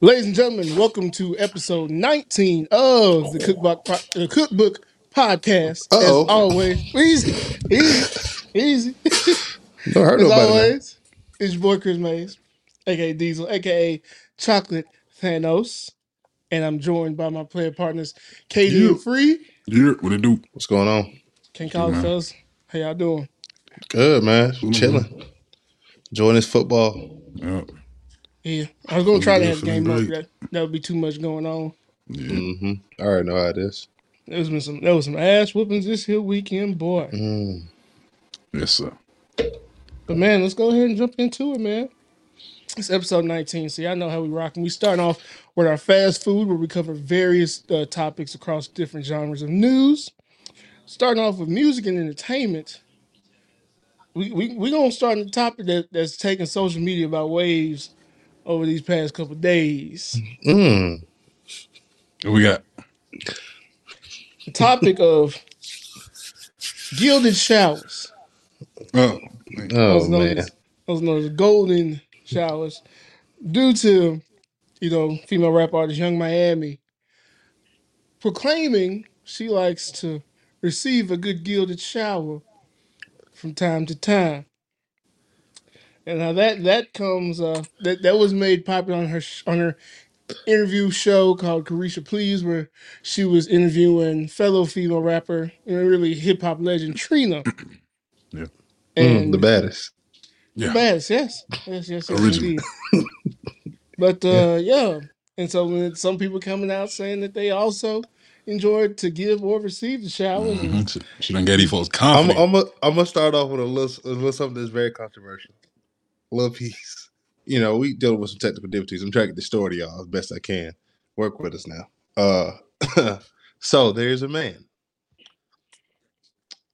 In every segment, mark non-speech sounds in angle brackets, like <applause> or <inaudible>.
Ladies and gentlemen, welcome to episode 19 of the Cookbook the Cookbook Podcast. As Uh-oh. always, easy, easy, easy. Don't hurt As nobody. now. always, it's your boy Chris Mays, aka Diesel, aka Chocolate Thanos, and I'm joined by my player partners, KD Yeah. and Free. Yeah, what it do? What's going on? Can't call it, man. fellas. How y'all doing? Good, man. Mhm. Chilling. Enjoying this football. Yeah, Yeah, I was gonna try to have game feeling up. That, that would be too much going on. yeah. Mm-hmm. I already know how it is. There was been some there was some ass whoopings this here weekend, boy. Mm. Yes, sir. But man, let's go ahead and jump into it, man. It's episode 19. So y'all know how we rock. And We starting off with our fast food where we cover various uh, topics across different genres of news. Starting off with music and entertainment. We we we gonna start on the topic that, that's taking social media by waves over these past couple days. Mm. What we got? The topic <laughs> of gilded showers. Oh, Oh those known man. as, those known as golden showers, due to you know female rap artist Yung Miami proclaiming she likes to receive a good gilded shower from time to time. And now that that comes uh that that was made popular on her sh- on her interview show called Caresha Please, where she was interviewing fellow female rapper and really hip hop legend Trina. <clears throat> Yeah. Mm, And the baddest. The yeah. baddest, yes. Yes, yes, yes, Original. indeed. <laughs> But uh yeah. And so when some people coming out saying that they also enjoyed to give or receive the showers. and- Mhm. She, she done got these folks I'm confident. I'm gonna I'm gonna start off with a little, a little something that's very controversial. Little piece. You know, we dealing with some technical difficulties. I'm trying to get the story to y'all as best I can. Work with us now. Uh <laughs> so there's a man.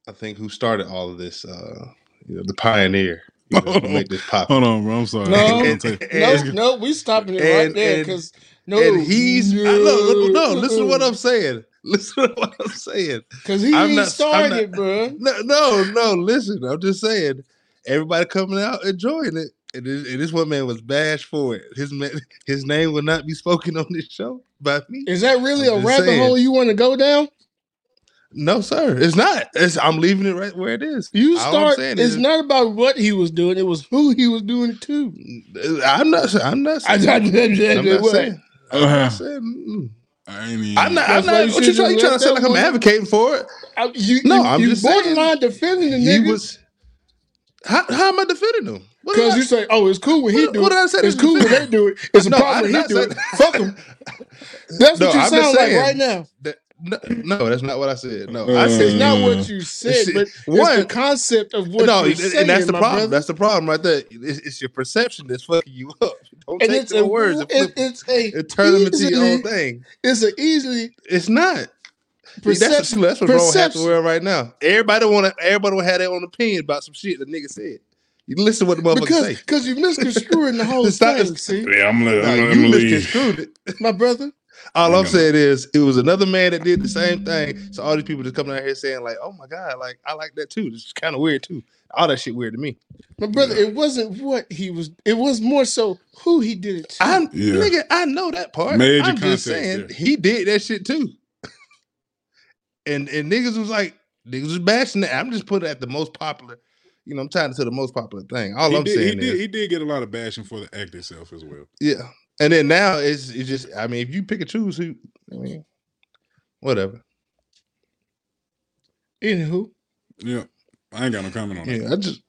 I think who started all of this, uh, you know, the pioneer. You know, to make this pop. <laughs> Hold on, bro. I'm sorry. No. <laughs> I'm No, no, we stopping it right there because no, and he's I- look, no, listen to what I'm saying. Listen to what I'm saying. because he I'm not- started, not- bro. No, no, no. Listen, I'm just saying. Everybody coming out enjoying it, and this, and this one man was bashed for it. His man, <laughs> his name will not be spoken on this show by me. Is that really I'm a rabbit saying. hole you want to go down? No, sir, it's not. It's, I'm leaving it right where it is. You start. It's is- not about what he was doing; it was who he was doing it to. I'm not. I'm not. I, Saying, I, I'm not what? saying. I'm Uh-huh. not saying. I ain't even. I'm not. I'm That's why you. What you should've trying? You trying to let sound like that I'm advocating for it? I- you, No, you, I'm you just saying. borderline defending the He was. How, how am I defending him? Because you say, "Oh, it's cool when he What- do what it. did I say It's to cool when they do it. It's a No, problem when he do it. saying- Fuck him." <laughs> That's No, what you I'm sound like right now. That- no, no, that's not what I said. No, Uh, I It's said not Mm. what you said, It's- but it's one- the concept of what no, you're and saying, that's the problem. brother. That's the problem right there. It's, it's your perception that's fucking you up. <laughs> Don't and take it's the a words and it, flip it's a and turn them into your own thing. It's an easily It's not. See, that's what, that's what's wrong with half the world right now. Everybody want to. Everybody will have their own opinion about some shit the nigga said. You listen to what the motherfucker because say. because you misconstruing the whole <laughs> It's not- thing. it's- See, Yeah, I'm gonna, Nah, I'm gonna, you I'm gonna leave. misconstrued it. <laughs> my brother. All I'm saying is it was another man that did the same thing. So all these people just coming out here saying like, "Oh my god, like I like that too." This is kind of weird too. All that shit weird to me. My brother, it wasn't what he was. It was more so who he did it to. I Yeah. nigga, I know that part. Major I'm just saying there. he did that shit too. And and niggas was like niggas was bashing it. I'm just putting it at the most popular. You know, I'm it to the most popular thing. All He I'm did, he saying did. is, He did get a lot of bashing for the act itself as well. yeah. And then now it's it's just. I mean, if you pick and choose who, I mean, whatever. Anywho, Yeah, I ain't got no comment on that. Yeah, I just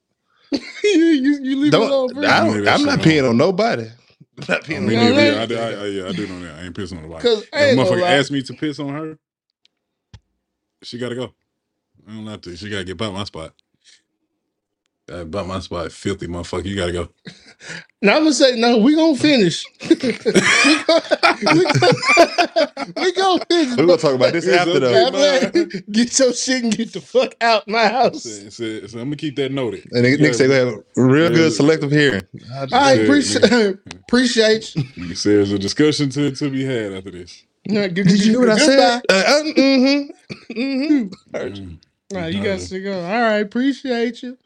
<laughs> you, you leave it alone, don't. I don't, I'm not peeing on nobody. I'm not I peeing mean, on know yeah. I, I, I, yeah, I do know that. I ain't pissing on nobody. Because If I motherfucker asked me to piss on her, she gotta go. I don't have to. She gotta get by my spot. Uh, by my spot, filthy motherfucker. You gotta go. Now I'm gonna say no. We gonna finish. <laughs> <laughs> we gonna, we gonna, finish. We're gonna talk about this It's after though. okay. After get your shit and get the fuck out my house. So, so, so I'm gonna keep that noted. And niggas say they have real good selective hearing. I just- I appreciate appreciate you. You say there's a discussion to to be had after this. Did you hear what I said? Uh, uh, mm-hmm. Mm-hmm. Mm. Nah, you got to go. All right, appreciate you.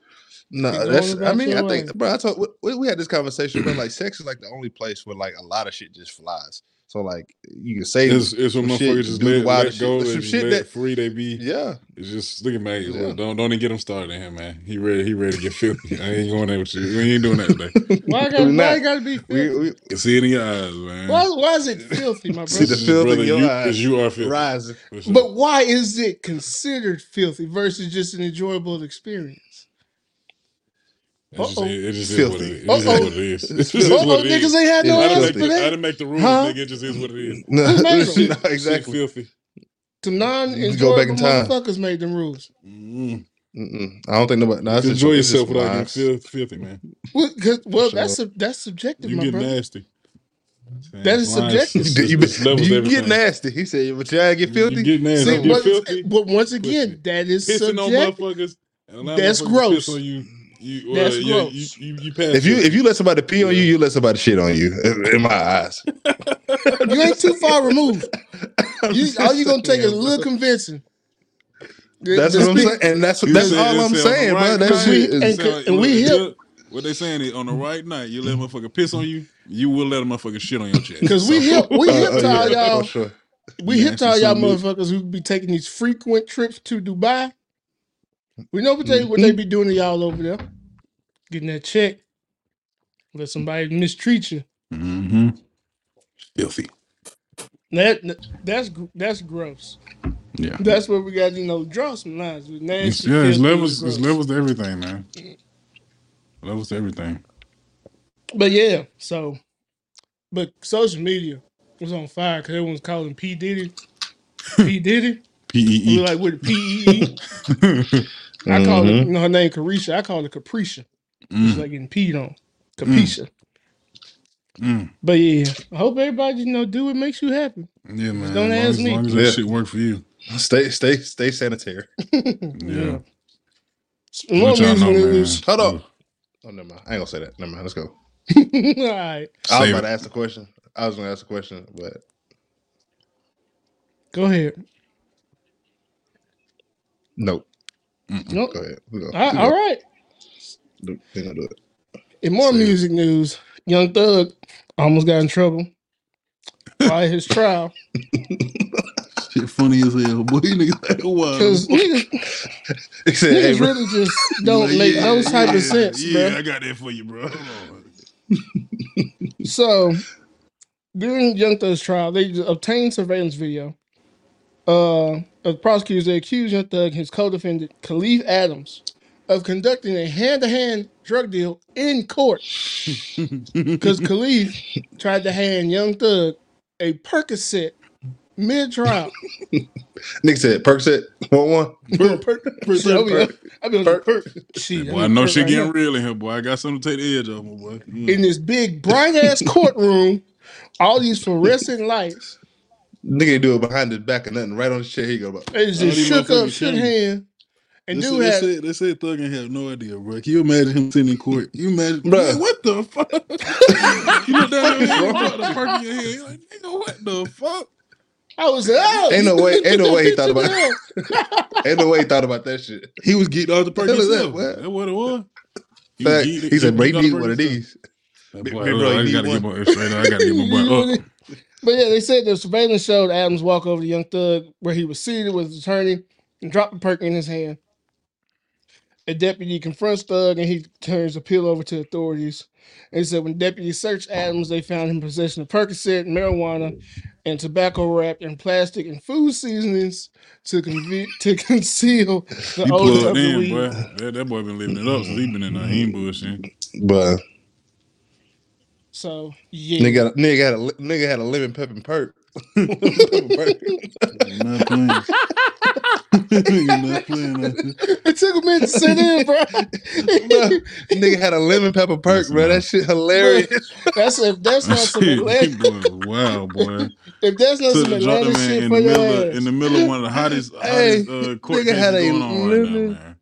No, Keep that's. going I about mean, your I think, bro. I told we, we had this conversation, but like, sex is like the only place where like a lot of shit just flies. So like, you can say, It's, it's when some motherfuckers just do the let, wildest let go shit, and some shit let that- free they be. yeah, It's just look at Maggie. Yeah. Don't don't even get him started in here, man. He ready. He ready to get filthy. I ain't going there with you. We ain't doing that today. <laughs> Why gotta, why not. gotta be filthy? we can see it in your eyes, man. Why, why is it filthy, my brother? See the filth in your you, eyes. Because you are filthy. rising. Sure. But why is it considered filthy versus just an enjoyable experience? It just, Uh-oh. it just is what it is. It just is Uh-oh. what it is. <laughs> It's just is filthy. what Oh, niggas is. ain't had no Yeah, I didn't answer for the, I didn't make the rules, Huh? nigga. It just is what it is. No, Who made shit, them? no, Shit exactly. filthy. Some go non-enjoyable back in time. motherfuckers made them rules. Mm. Mm-mm. I don't think nobody. No, that's Enjoy it's yourself without getting lies. filthy, man. Well, 'cause- well sure. that's sub- that's subjective, You get brother. nasty. That is subjective. <laughs> <laughs> You, you, It's levels you get nasty. He said, "But y'all get filthy." You get nasty. See, you get but, filthy. but once again, that is Pissing on subjective. motherfuckers. That's gross. On you. You, That's yeah, gross. You, you, you pass if you filthy. if you let somebody pee on you, you let somebody shit on you. In, in my eyes, You ain't too far removed. I'm <laughs> You, all you gonna take is a little convincing. That's what I'm saying, and that's You that's said- all I'm said on the saying, bro. right That night, shit we- is. and- Sound like- and we look, hip. What they saying is on the right night, you let a motherfucker piss on you, you will let a motherfucker shit on your chest. Cause we hip, we Uh, hip uh, to all yeah, y'all. sure. We Yeah, hip to all y'all so motherfuckers who be taking these frequent trips to Dubai. We know what they what they be doing to y'all over there. Getting that check. Let somebody mistreat you. Mm-hmm. Filthy. That that's gr- that's gross. Yeah. That's where we got you know draw some lines with It's, nasty. yeah, it's filthy, levels. gross. It's levels to everything, man. Levels to everything. But yeah, so but social media was on fire because everyone's calling P Diddy P Diddy. P We E were like with P E E. E. I call it Mhm. you know her name Caresha. I call it Capricia. She's Mm, like getting peed on. Capisha. mm. But yeah, I hope everybody you know do what makes you happy. Yeah, man. don't as long ask as, me. long as Yeah. that shit work for you. Stay stay stay sanitary. <laughs> yeah. Let More y'all music know, man. news. Hold up. Oh, never mind. I ain't gonna say that. Never mind. Let's go. <laughs> All right, I was Save about it. to ask the question. I was gonna ask the question, but go ahead. Nope. No, Go ahead. Go. all all right. Do- gonna do it. In more Save it. music news, Young Thug almost got in trouble <laughs> by his trial <laughs> Shit funny as hell, boy. You <laughs> niggas like because niggas, said, "Hey, niggas really just don't Like, make yeah, no type yeah, of sense, Yeah, bro. I got that for you, bro. Hold on. So during Young Thug's trial, they obtained surveillance video. Uh, of prosecutors they accused Young Thug and his co-defendant Kahlieff Adams of conducting a hand-to-hand drug deal in court <laughs> because Kahlieff tried to hand Young Thug a Percocet mid-trial. <laughs> Nick said, Percocet, one one. Perk, perk, perk, I be on- I be on the Perk. perk. Shit, Boy, I I be know perk shit right getting now. real in here, boy. I got something to take the edge off, my boy. Mm. in this big bright ass courtroom. All these fluorescent lights. Nigga do it behind his back and nothing. Right on his chair. He go, They just oh, shook up, motherfuckers shook hand, and they, dude said, had they, said, they said Thug ain't have no idea, bro. Can you imagine him sitting in court? You imagine, Bruh. Man, what the fuck? <laughs> you look down your head, drop the perk in your head. You're like, nigga, what the fuck? I was like, oh, Ain't no way- ain't no way he thought about it. <laughs> <laughs> Ain't no way he thought about that shit. He was geeked off the perk Hell is that, what? That's what it was. He, Fact, geeked- he said, bro, he geeked off need one of these. Boy, big bro, I he gotta get one. my. I gotta get my boy up. But yeah, they said the surveillance showed Adams walk over to Young Thug where he was seated with his attorney and drop a perk in his hand. A deputy confronts Thug and he turns the pill over to authorities. And he said when deputies searched Adams, they found him in possession of Percocet, marijuana, and tobacco wrapped in plastic and food seasonings to conve- to <laughs> conceal the He odor of the in, weed. boy. That, that boy been living it up since he been in there. He ain't bullshit. But So yeah, nigga, got a, nigga, had a, nigga had a lemon pepper and perk. Pepper perk. You're not playing. You're not playing. <laughs> it took a minute to sit in, bro. Bro, nigga had a lemon pepper perk, bro. That shit hilarious. That's if that's not some Shit, Atlanta, boy, wow, <laughs> boy. if that's not To some the drop Atlanta that man shit in for the your middle, of, in the middle of one of the hottest, <laughs> Hey, hottest uh, court nigga had a going on right now, man.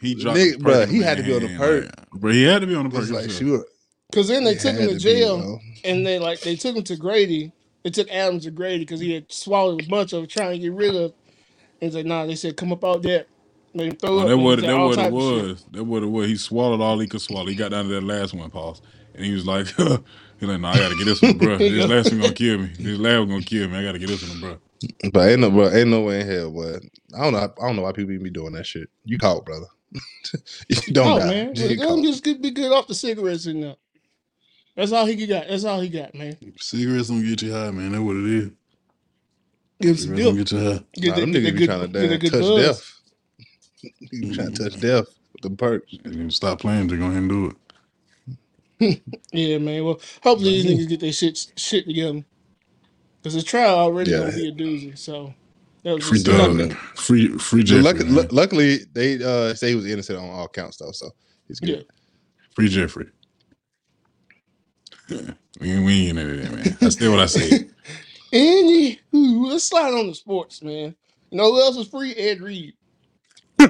He dropped, Nigga, the perk he had to be on the perk. like, bro, he had to be on the perk. It's like himself. she was. Because then they it took him had to jail, bro. and they like they took him to Grady. They took Adams to Grady because he had swallowed a bunch of it, trying to get rid of. And he's like, nah. They said, come up out there. Made him throw Oh, up. that man. what He that all what it type was. That what it was. He swallowed all he could swallow. He got down to that last one, pause, and he was like, <laughs> "He like, no, I gotta get this one, bro. This last one gonna kill me. This last one gonna kill me. I gotta get this one, bro." But ain't no, bro, ain't no way in hell. But I don't know. I don't know why people even be doing that shit. You caught, brother. <laughs> you don't oh die. man, You let him caught. just get, be good off the cigarettes and that. That's all he got. That's all he got, man. Cigarettes don't get you high, man. That's what it is. Give him some Cigarettes don't dip. get you high. Get Nah, the- them get the niggas be good- trying to get a damn good touch buzz. death. <laughs> You be trying to touch death with them perks. And then stop playing. Just go ahead and do it. <laughs> Yeah, man. Well, hopefully these Mhm. niggas get their shit shit together. Because the trial already Yeah. gonna be a doozy. So that was Free just dog. nothing. Doug. Free free But Jeffrey. luck- man. luckily, they uh, say he was innocent on all counts though, so he's Yeah. good. Free Jeffrey. Yeah. <laughs> We ain't, we ain't into that, man. That's still what I say. <laughs> Any, ooh, let's slide on the sports, man. You know who else was free? Ed Reed. <laughs>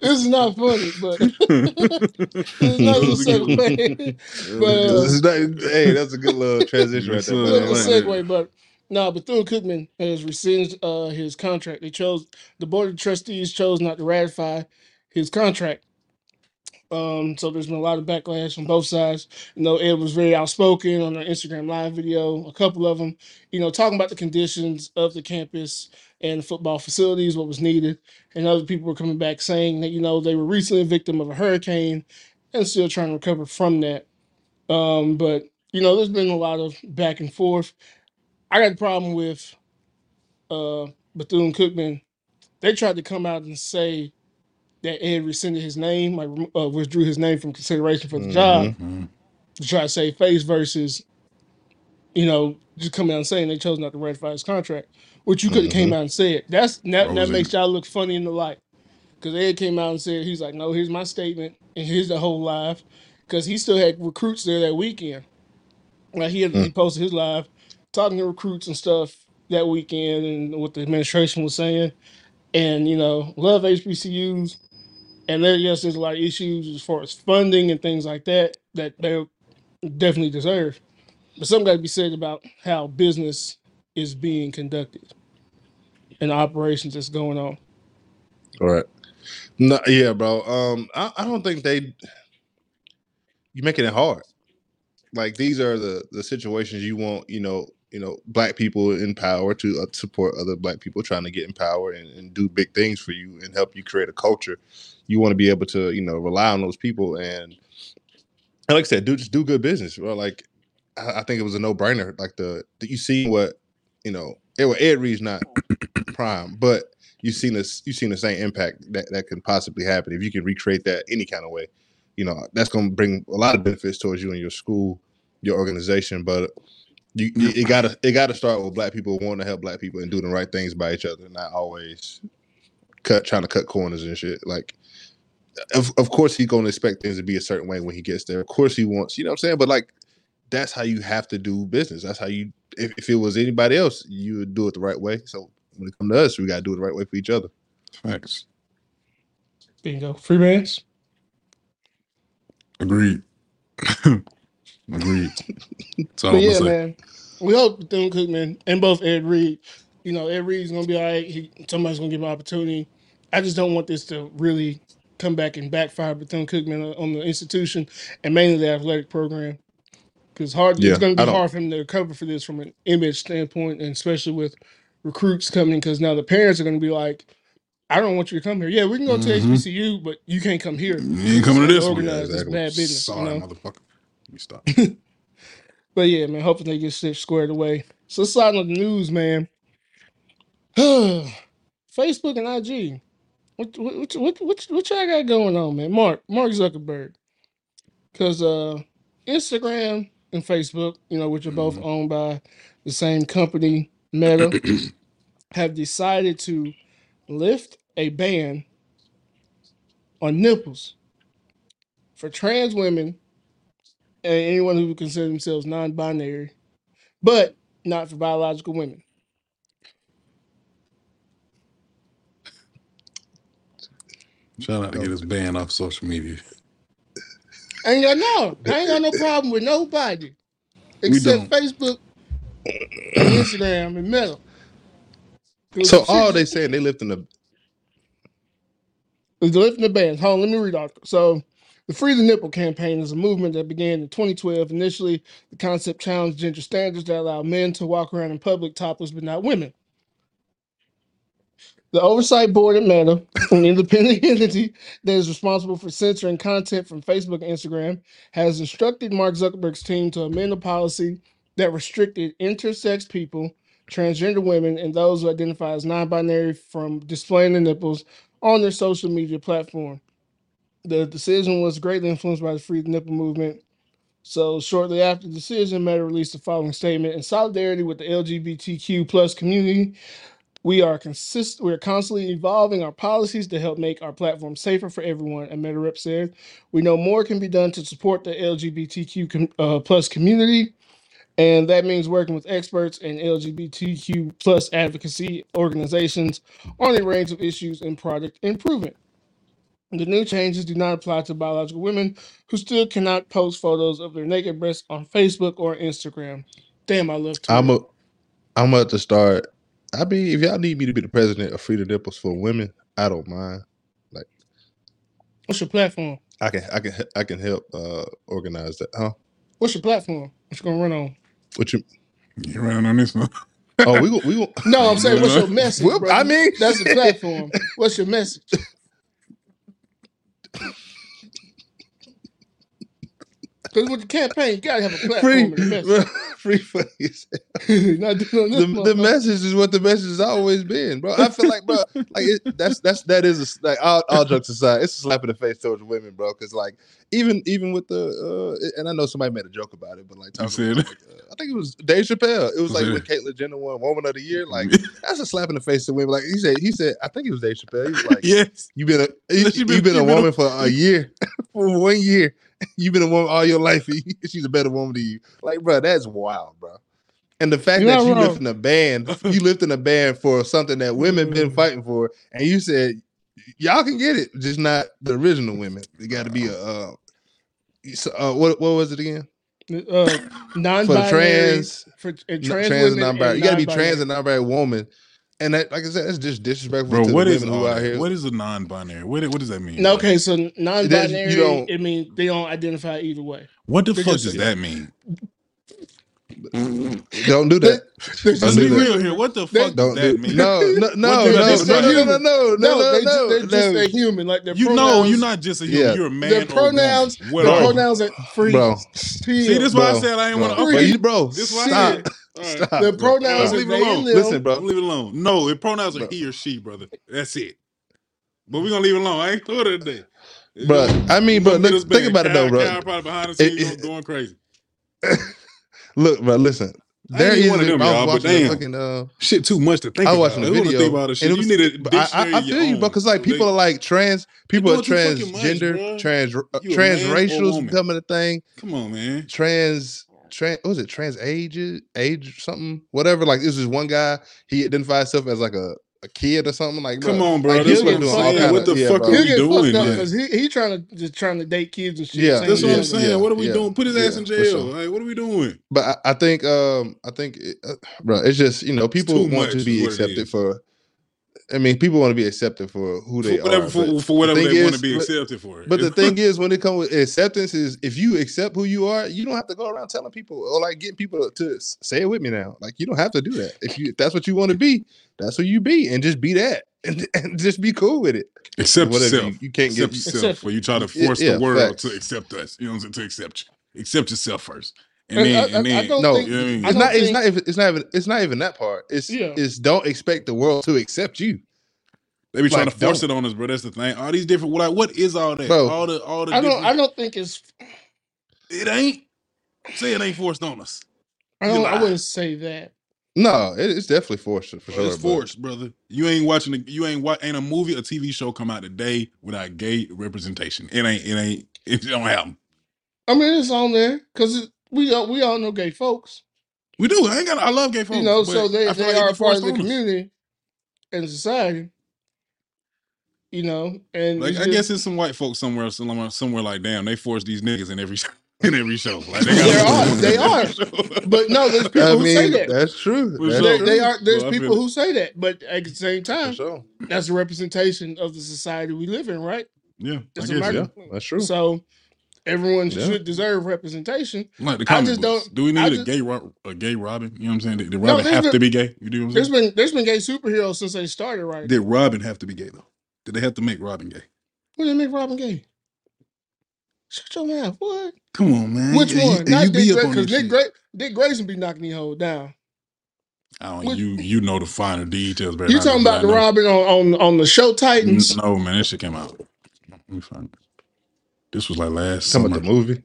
This is not funny, but it's not the same way. But, uh, This is not- hey, that's a good little transition right Yes, there. sir. brother. little like that. segue, but no, Bethune Cookman has rescinded uh, his contract. They chose the board of trustees chose not to ratify his contract. Um, so there's been a lot of backlash on both sides. You know, Ed was very outspoken on an Instagram live video, a couple of them, you know, talking about the conditions of the campus and the football facilities, what was needed. And other people were coming back saying that, you know, they were recently a victim of a hurricane and still trying to recover from that. Um, but you know, there's been a lot of back and forth. I got a problem with uh Bethune Cookman. They tried to come out and say that Ed rescinded his name, like uh, withdrew his name from consideration for the Mhm. job Mhm. to try to save face versus, you know, just coming out and saying they chose not to ratify his contract, which you could have came out and said. That's that, that makes y'all look funny in the light. Because Ed came out and said he's like, no, here's my statement and here's the whole live. Because he still had recruits there that weekend. Like he had, he posted his live talking to recruits and stuff that weekend and what the administration was saying. And you know, love HBCUs. And there, yes, there's a lot of issues as far as funding and things like that that they definitely deserve. But something got to be said about how business is being conducted and operations that's going on. All right. No, yeah, bro. Um, I, I don't think they. You're making it hard. Like these are the the situations you want. You know, you know, black people in power to uh, support other black people trying to get in power and, and do big things for you and help you create a culture. You want to be able to, you know, rely on those people and, and like I said, do just do good business. Bro. Like I, I think it was a no brainer. Like the you see what, you know, it, well, Ed Reed's not <coughs> prime, but you've seen this you've seen the same impact that, that can possibly happen if you can recreate that any kind of way you know that's going to bring a lot of benefits towards you and your school your organization but you you- it gotta it gotta start with black people wanting to help black people and do the right things by each other not always cut trying to cut corners and shit like of, of course he's going to expect things to be a certain way when he gets there of course he wants you know what i'm saying but like that's how you have to do business that's how you if, if it was anybody else you would do it the right way so when it comes to us we got to do it the right way for each other Thanks. Bingo. Free bands. Agreed. <laughs> Agreed. That's all But I'm yeah, say. man. We hope Bethune Cookman and both Ed Reed, you know, Ed Reed's gonna be all right. He somebody's gonna give him an opportunity. I just don't want this to really come back and backfire Bethune Cookman on the institution and mainly the athletic program. Because hard Yeah, it's gonna I be don't- hard for him to recover for this from an image standpoint, and especially with recruits coming because now the parents are gonna be like, I don't want you to come here. Yeah, we can go to Mhm. HBCU, but you can't come here. You ain't coming to this one. Yeah, this exactly. bad business. Sorry, you know? motherfucker. You stop. <laughs> But yeah, man, hopefully they get shit squared away. So slide on the news, man. <sighs> Facebook and IG. What what what what what y'all got going on, man? Mark Mark Zuckerberg. Cause uh Instagram and Facebook, you know, which are both owned by the same company, Meta, <clears throat> have decided to lift a ban on nipples for trans women and anyone who would consider themselves non-binary, but not for biological women. Try not to get us banned off social media. I ain't got no, I ain't got no problem with nobody We except don't. Facebook and Instagram and Meta. So all they saying they lifting the It's lifting the bans. Hold on, let me read off. So, the Free the Nipple campaign is a movement that began in 2012. Initially, the concept challenged gender standards that allow men to walk around in public topless, but not women. The oversight board at Meta, <laughs> an independent <laughs> entity that is responsible for censoring content from Facebook and Instagram, has instructed Mark Zuckerberg's team to amend a policy that restricted intersex people, transgender women, and those who identify as non-binary from displaying their nipples on their social media platform. The decision was greatly influenced by the Free the Nipple movement. So shortly after the decision, Meta released the following statement in solidarity with the LGBTQ plus community. We are consist we are constantly evolving our policies to help make our platform safer for everyone. And Meta rep said, "We know more can be done to support the LGBTQ com- uh, plus community, and that means working with experts and LGBTQ plus advocacy organizations on a range of issues and product improvement." The new changes do not apply to biological women who still cannot post photos of their naked breasts on Facebook or Instagram. Damn, I love Twitter. I'm a I'm about to start. I mean, if y'all need me to be the president of Freedom the Nipples for women, I don't mind. Like What's your platform? I can I can I can help uh organize that. Huh? What's your platform? What you gonna run on? What you You running on this one? Oh, we go, we go, No, I'm saying what's your <laughs> message? Whoop, bro? I mean- that's the <laughs> platform. What's your message? Because with the campaign, you gotta have a platform free and a message. Free funny. as <laughs> Not doing the, the message is what the message has always been, bro. I feel like, bro, like it, that's that's that is a, s- like all, all jokes aside, it's a slap in the face towards women, bro. Because like even even with the uh, and I know somebody made a joke about it, but like, You talking said about, like uh, I think it was Dave Chappelle. It was like said when Caitlyn Jenner won Woman of the Year. <laughs> Like that's a slap in the face to women. Like he said, he said, I think it was Dave Chappelle. He was like, yes. you've been a you, She been- been, she a been a- woman for a year, <laughs> for one year. You've been a woman all your life. She's a better woman than you. Like, bro, that's wild, bro. And the fact You're that you wrong. lifting a band, you lifting a band for something that women been Mm. fighting for, and you said y'all can get it, just not the original women. It got to be a uh, uh, what what was it again? uh, <laughs> non-binary For trans, for and trans, trans, and women non-binary. and You got to be non-binary. trans and non-binary woman. And that, like I said, that's just disrespectful Bro, to what the is women all who out here. What is a non-binary? What, what does that mean? No, okay, so non-binary. don't- it means they don't identify either way. What the They're fuck just- does that mean? Don't do that. They're Let's Don't be do that. real here. What the They- fuck Don't that do mean? no no no no no no no no no no No, no they, no ju- they're just no. a human. Like their You pronouns, know, you're not just a human. Yeah. You're a man. Their or pronouns. woman. Their pronouns are free. Bro. See, this is why I said I ain't want to. Free. Bro, you- bro, why I stop. said- Stop. Their bro. pronouns Let's are leave it they alone. Listen, bro. Leave it alone. No, the pronouns are he or she, brother. That's it. But we're gonna leave it alone. I ain't doing it today. Bro, I mean, bro, look, think about it though, bro. Kyle probably behind the It- scenes it- going crazy. <laughs> Look, bro, listen. There is. one of a- them, y'all, but damn. fucking. Uh, Shit, too much to think I was about. watching the video. Think about shit. and it you need a but I. I, I of your feel you, bro, because like people are like trans, people are fucking much, transgender, trans, uh, You a man transracial becoming a thing. Come on, man. Trans, trans, what was it? Trans age, age, something, whatever. Like this is one guy. He identified himself as like a, a kid or something. Like, that? Come bro, on, bro. Like, people what are doing all saying. kinda- What the yeah, fuck bro. are we doing, fucked up man? because he he trying to just trying to date kids and shit. Yeah, That's what I'm saying. what are we doing? Put his ass in jail. sure. Like, what are we doing? But I, I think, um, I think, it- uh, bro, it's just you know people want much to be accepted for. I mean, people want to be accepted for who they For whatever, are. for, for whatever the they thing want to be accepted for. But the thing is, when it comes with acceptance, is if you accept who you are, you don't have to go around telling people or like getting people to say it with me now. Like you don't have to do that. If you if that's what you want to be, that's who you be, and just be that, <laughs> and, and just be cool with it. accept Whatever yourself. you, you can't accept get. yourself. Accept- Where you try to force yeah, the world facts. to accept us. You know what I'm saying? To accept you. Accept yourself first, and And then, I- and I- I don't No, think- you know I mean? It's don't not. It's not. Even, it's not even. It's not even that part. It's. Yeah. It's don't expect the world to accept you, They be trying like, to force don't. it on us, bro. That's the thing. All these different. Like, what is all that? Bro. all the all the. I don't. I don't think it's. It ain't. Say it ain't forced on us. I don't. I wouldn't say that. No, it, it's definitely forced for sure. it's but- forced, brother. You ain't watching. The, you ain't wa- Ain't a movie, a TV show come out today without gay representation. It ain't. It ain't. It don't happen. I mean, it's on there because we all, we all know gay folks. We do. I ain't got. I love gay folks. you know, but so they, I feel they like it are be a part forced of the on us. community and society. You know, and Like it's I just- guess it's some white folks somewhere, somewhere, somewhere like damn, they force these niggas in every <laughs> in every show. Like they There got are, they are. But no, there's <laughs> people I who say mean, that. that's true. For That's sure. There, true. they are. There's Well, I people feel- who say that, but at the same For time, sure. that's a representation of the society we live in, right? yeah, I It's guess, yeah. Yeah, that's true. So everyone Yeah. should deserve representation. Like the I just books. don't- Do we need I a just- gay Ro- a gay Robin? You know what I'm saying? Did, did Robin there's have been- to be gay? You do what I'm There's saying? been there's been gay superheroes since they started, right? Did Robin have to be gay though? Did they have to make Robin gay? When they make Robin gay? Shut your mouth. What? Come on, man. Which You- one? You, Not Dick Grayson, because Dick. Gra- Dick Grayson be knocking these hoes down. I don't. Which- You you know the finer details better. You talking about the Robin on, on on the show Titans? No, man, that shit came out. Let me find it. This was like last Talking summer. about the movie,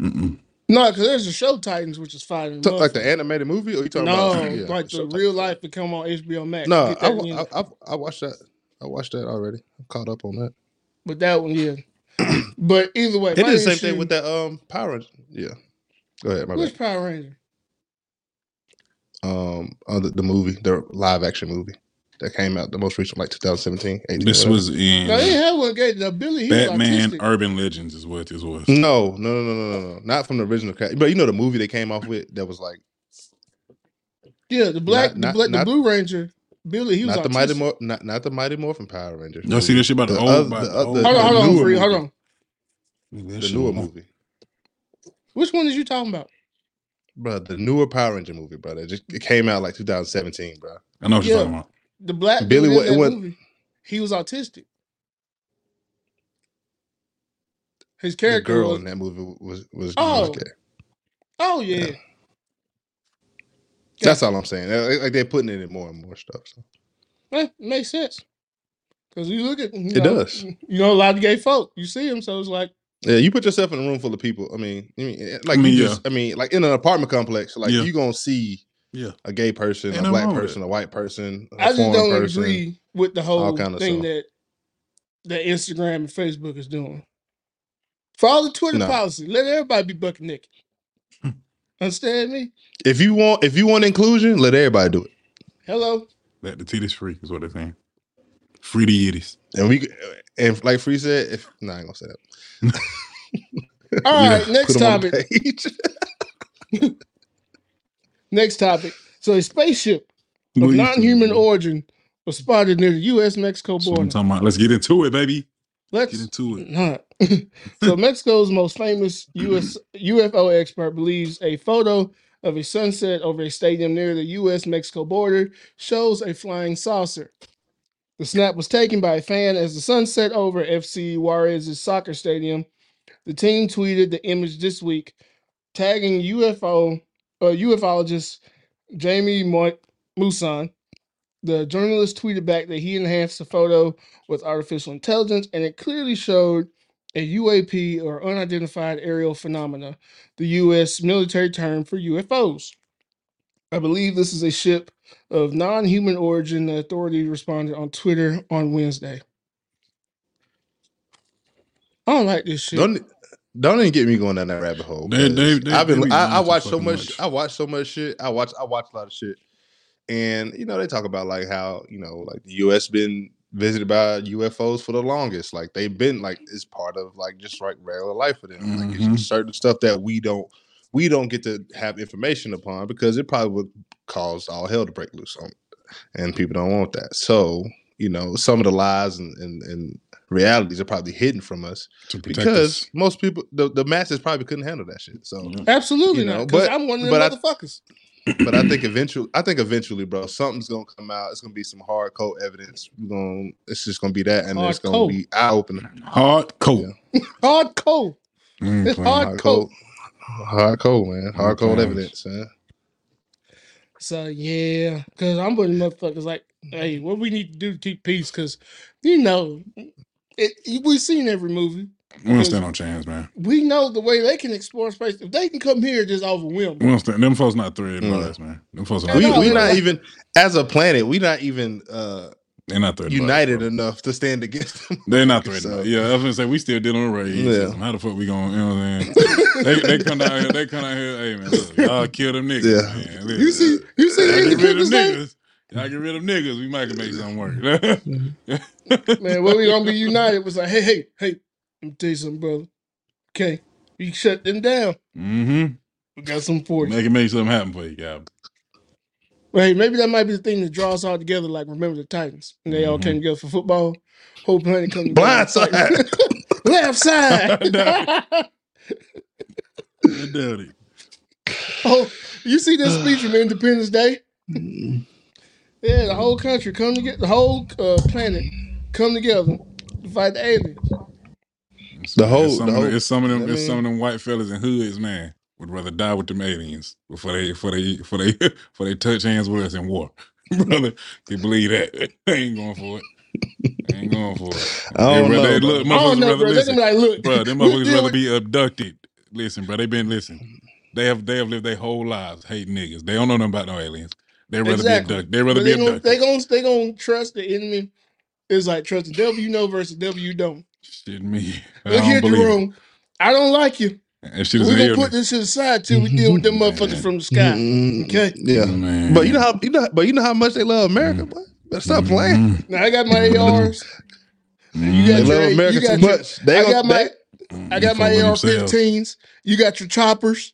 Mm-mm. No, because there's a show Titans which is fighting. Talk- like the animated movie, or you talking no, about yeah, like the Showtime. real life that come on HBO Max. No, Get I, that in. I, I, I watched that. I watched that already. I'm caught up on that. but that one, yeah. <clears throat> but either way, They my did the same issue- thing with that um Power Ranger. Yeah. Go ahead, my Which bad. Power Ranger? Um, uh, the, the movie, the live action movie that came out, the most recent, like 2017. 18, This whatever. was in No, they had one gay. The Billy, Batman. Urban Legends, is what this was. no, no, no, no, no, no, no, not from the original cast. But you know the movie they came off with that was like Yeah, the black, Not- the, black, not- the Blue Ranger. Billy, he was not the. Mighty Mor- not not the Mighty Morphin Power Rangers. Y'all see this shit about the, The old, oth- about the the old the- Hold on, hold on, newer Free, hold on. The newer movie, Which one is you talking about? bro. The newer Power Ranger movie, bro. It just it came out like 2017, bro. I know what you're talking about. The black Billy dude in that wasn't- movie. He was autistic. His The character girl was. in that movie was was, Oh. was gay. Oh yeah. Yeah. That's all I'm saying. Like like, they're putting it in more and more stuff. So. Eh, makes sense. Because you look at you It know, does. You know a lot of gay folk. You see them, so it's like Yeah, you put yourself in a room full of people. I mean, I mean, like I mean, you yeah. just, I mean, like in an apartment complex, like Yeah. you gonna see Yeah. a gay person, Ain't a nothing black wrong with person, a white person, a I just don't person. agree with the whole kinda thing stuff. that that Instagram and Facebook is doing. Follow the Twitter No. policy. Let everybody be bucket naked. Hmm. Understand me? If you want, if you want inclusion, let everybody do it. Hello. Let the titties free is what they're saying. Free the yitties. And we, and like Free said, if no, I ain't gonna say that. <laughs> All <laughs> right, You know, next put 'em topic. <laughs> Next topic. So a spaceship What of you non-human talking origin was spotted near the U.S. Mexico That's what I'm border. talking about. Let's get into it, baby. Let's Get into it. <laughs> So Mexico's most famous US <clears throat> UFO expert believes a photo of a sunset over a stadium near the US Mexico border shows a flying saucer. The snap was taken by a fan as the sun set over FC Juarez's soccer stadium. The team tweeted the image this week, tagging UFO uh, ufologist Jamie Mo- Maussan. The journalist tweeted back that he enhanced the photo with artificial intelligence, and it clearly showed a UAP or unidentified aerial phenomena, the U.S. military term for UFOs. I believe this is a ship of non human origin, the authorities responded on Twitter on Wednesday. I don't like this shit. Don't don't even get me going down that rabbit hole. They- they- they- I've been be I, I watch so much, much. I watch so much shit. I watch I watch a lot of shit. And you know, they talk about like how, you know, like the US been visited by UFOs for the longest. Like they've been like it's part of like just like regular life for them. Like it's Mhm. just certain stuff that we don't we don't get to have information upon because it probably would cause all hell to break loose on and people don't want that. So, you know, some of the lies and, and, and realities are probably hidden from us because us. most people the, the masses probably couldn't handle that shit so Yeah. Absolutely you know, not. Because but- I'm one of them but I- motherfuckers. <coughs> but i think eventually i think eventually bro something's gonna come out it's gonna be some hard hardcore evidence we're gonna it's just gonna be that and it's gonna Hardcore. be eye-opening Hard coat. <laughs> Hardcore. Mm, It's playing. hard- hardcore hardcore man hardcore Okay. evidence man So yeah, because I'm putting motherfuckers like, hey, what we need to do to keep peace? Because you know, it, we've seen every movie. We don't stand no chance, man. We know the way they can explore space. If they can come here, just overwhelm. We don't stand. Them folks not threatened Mm. us, man. Them folks are not. we, know, we yeah. not even as a planet we not even uh They're not threatened. by us, united bro. enough to stand against them They're not threatened. <laughs> So- Yeah, I was gonna say we still dealing with race. Yeah. How the fuck we going? You know what I'm saying? <laughs> they, they come down here. They come down here. Hey man, look, y'all kill them niggas. Yeah. Man. You see, you see y'all the get rid of independence them thing? niggas. Y'all get rid of them niggas. We might can make something work. <laughs> Man, when we gonna be united was like, hey, hey, hey, let me tell you something, brother. Okay, We shut them down. Mm-hmm. We got some for you. Make it make something happen for you, Cap. Well, hey, maybe that might be the thing that draws us all together. Like remember the Titans, and they all Mhm. came together for football. Whole planet come together. Blind side. <laughs> left side. <laughs> I doubt it. oh, you see this speech from Independence Day? Yeah, the whole country come together, the whole uh, planet come together to fight the aliens. It's, The whole- it's some, the of, them, whole- it's some of them. I it's some of mean- them white fellas and hoods, man, would rather die with them aliens before they, before they, before they, <laughs> before they touch hands with us in war, <laughs> brother. You believe that? <laughs> they ain't going for it. They ain't going for it. I don't They know. rather- bro. look, I don't motherfuckers know, rather bro. They're listen. gonna be like, look, bro. Them we'll motherfuckers deal rather with- be abducted. Listen, bro. They been listen. They have they have lived their whole lives hating niggas. They don't know nothing about no aliens. They rather Exactly. be abducted. They rather But be they gonna, abducted. they gonna they gonna trust the enemy. It's like trust the devil you know versus the devil you don't. Shit, me. <laughs> I Look don't here, believe it. Jerome. I don't like you. And shit We're gonna hell. put this shit aside till we deal with them <laughs> motherfuckers from the sky. Mm, Okay. Yeah. Man. But you know how you know but you know how much they love America, boy. Better stop playing. Mhm. Now I got my ARs. You got They your- love America you got too your- much. They I gonna- got my they-. I got my AR themselves. 15s. You got your choppers.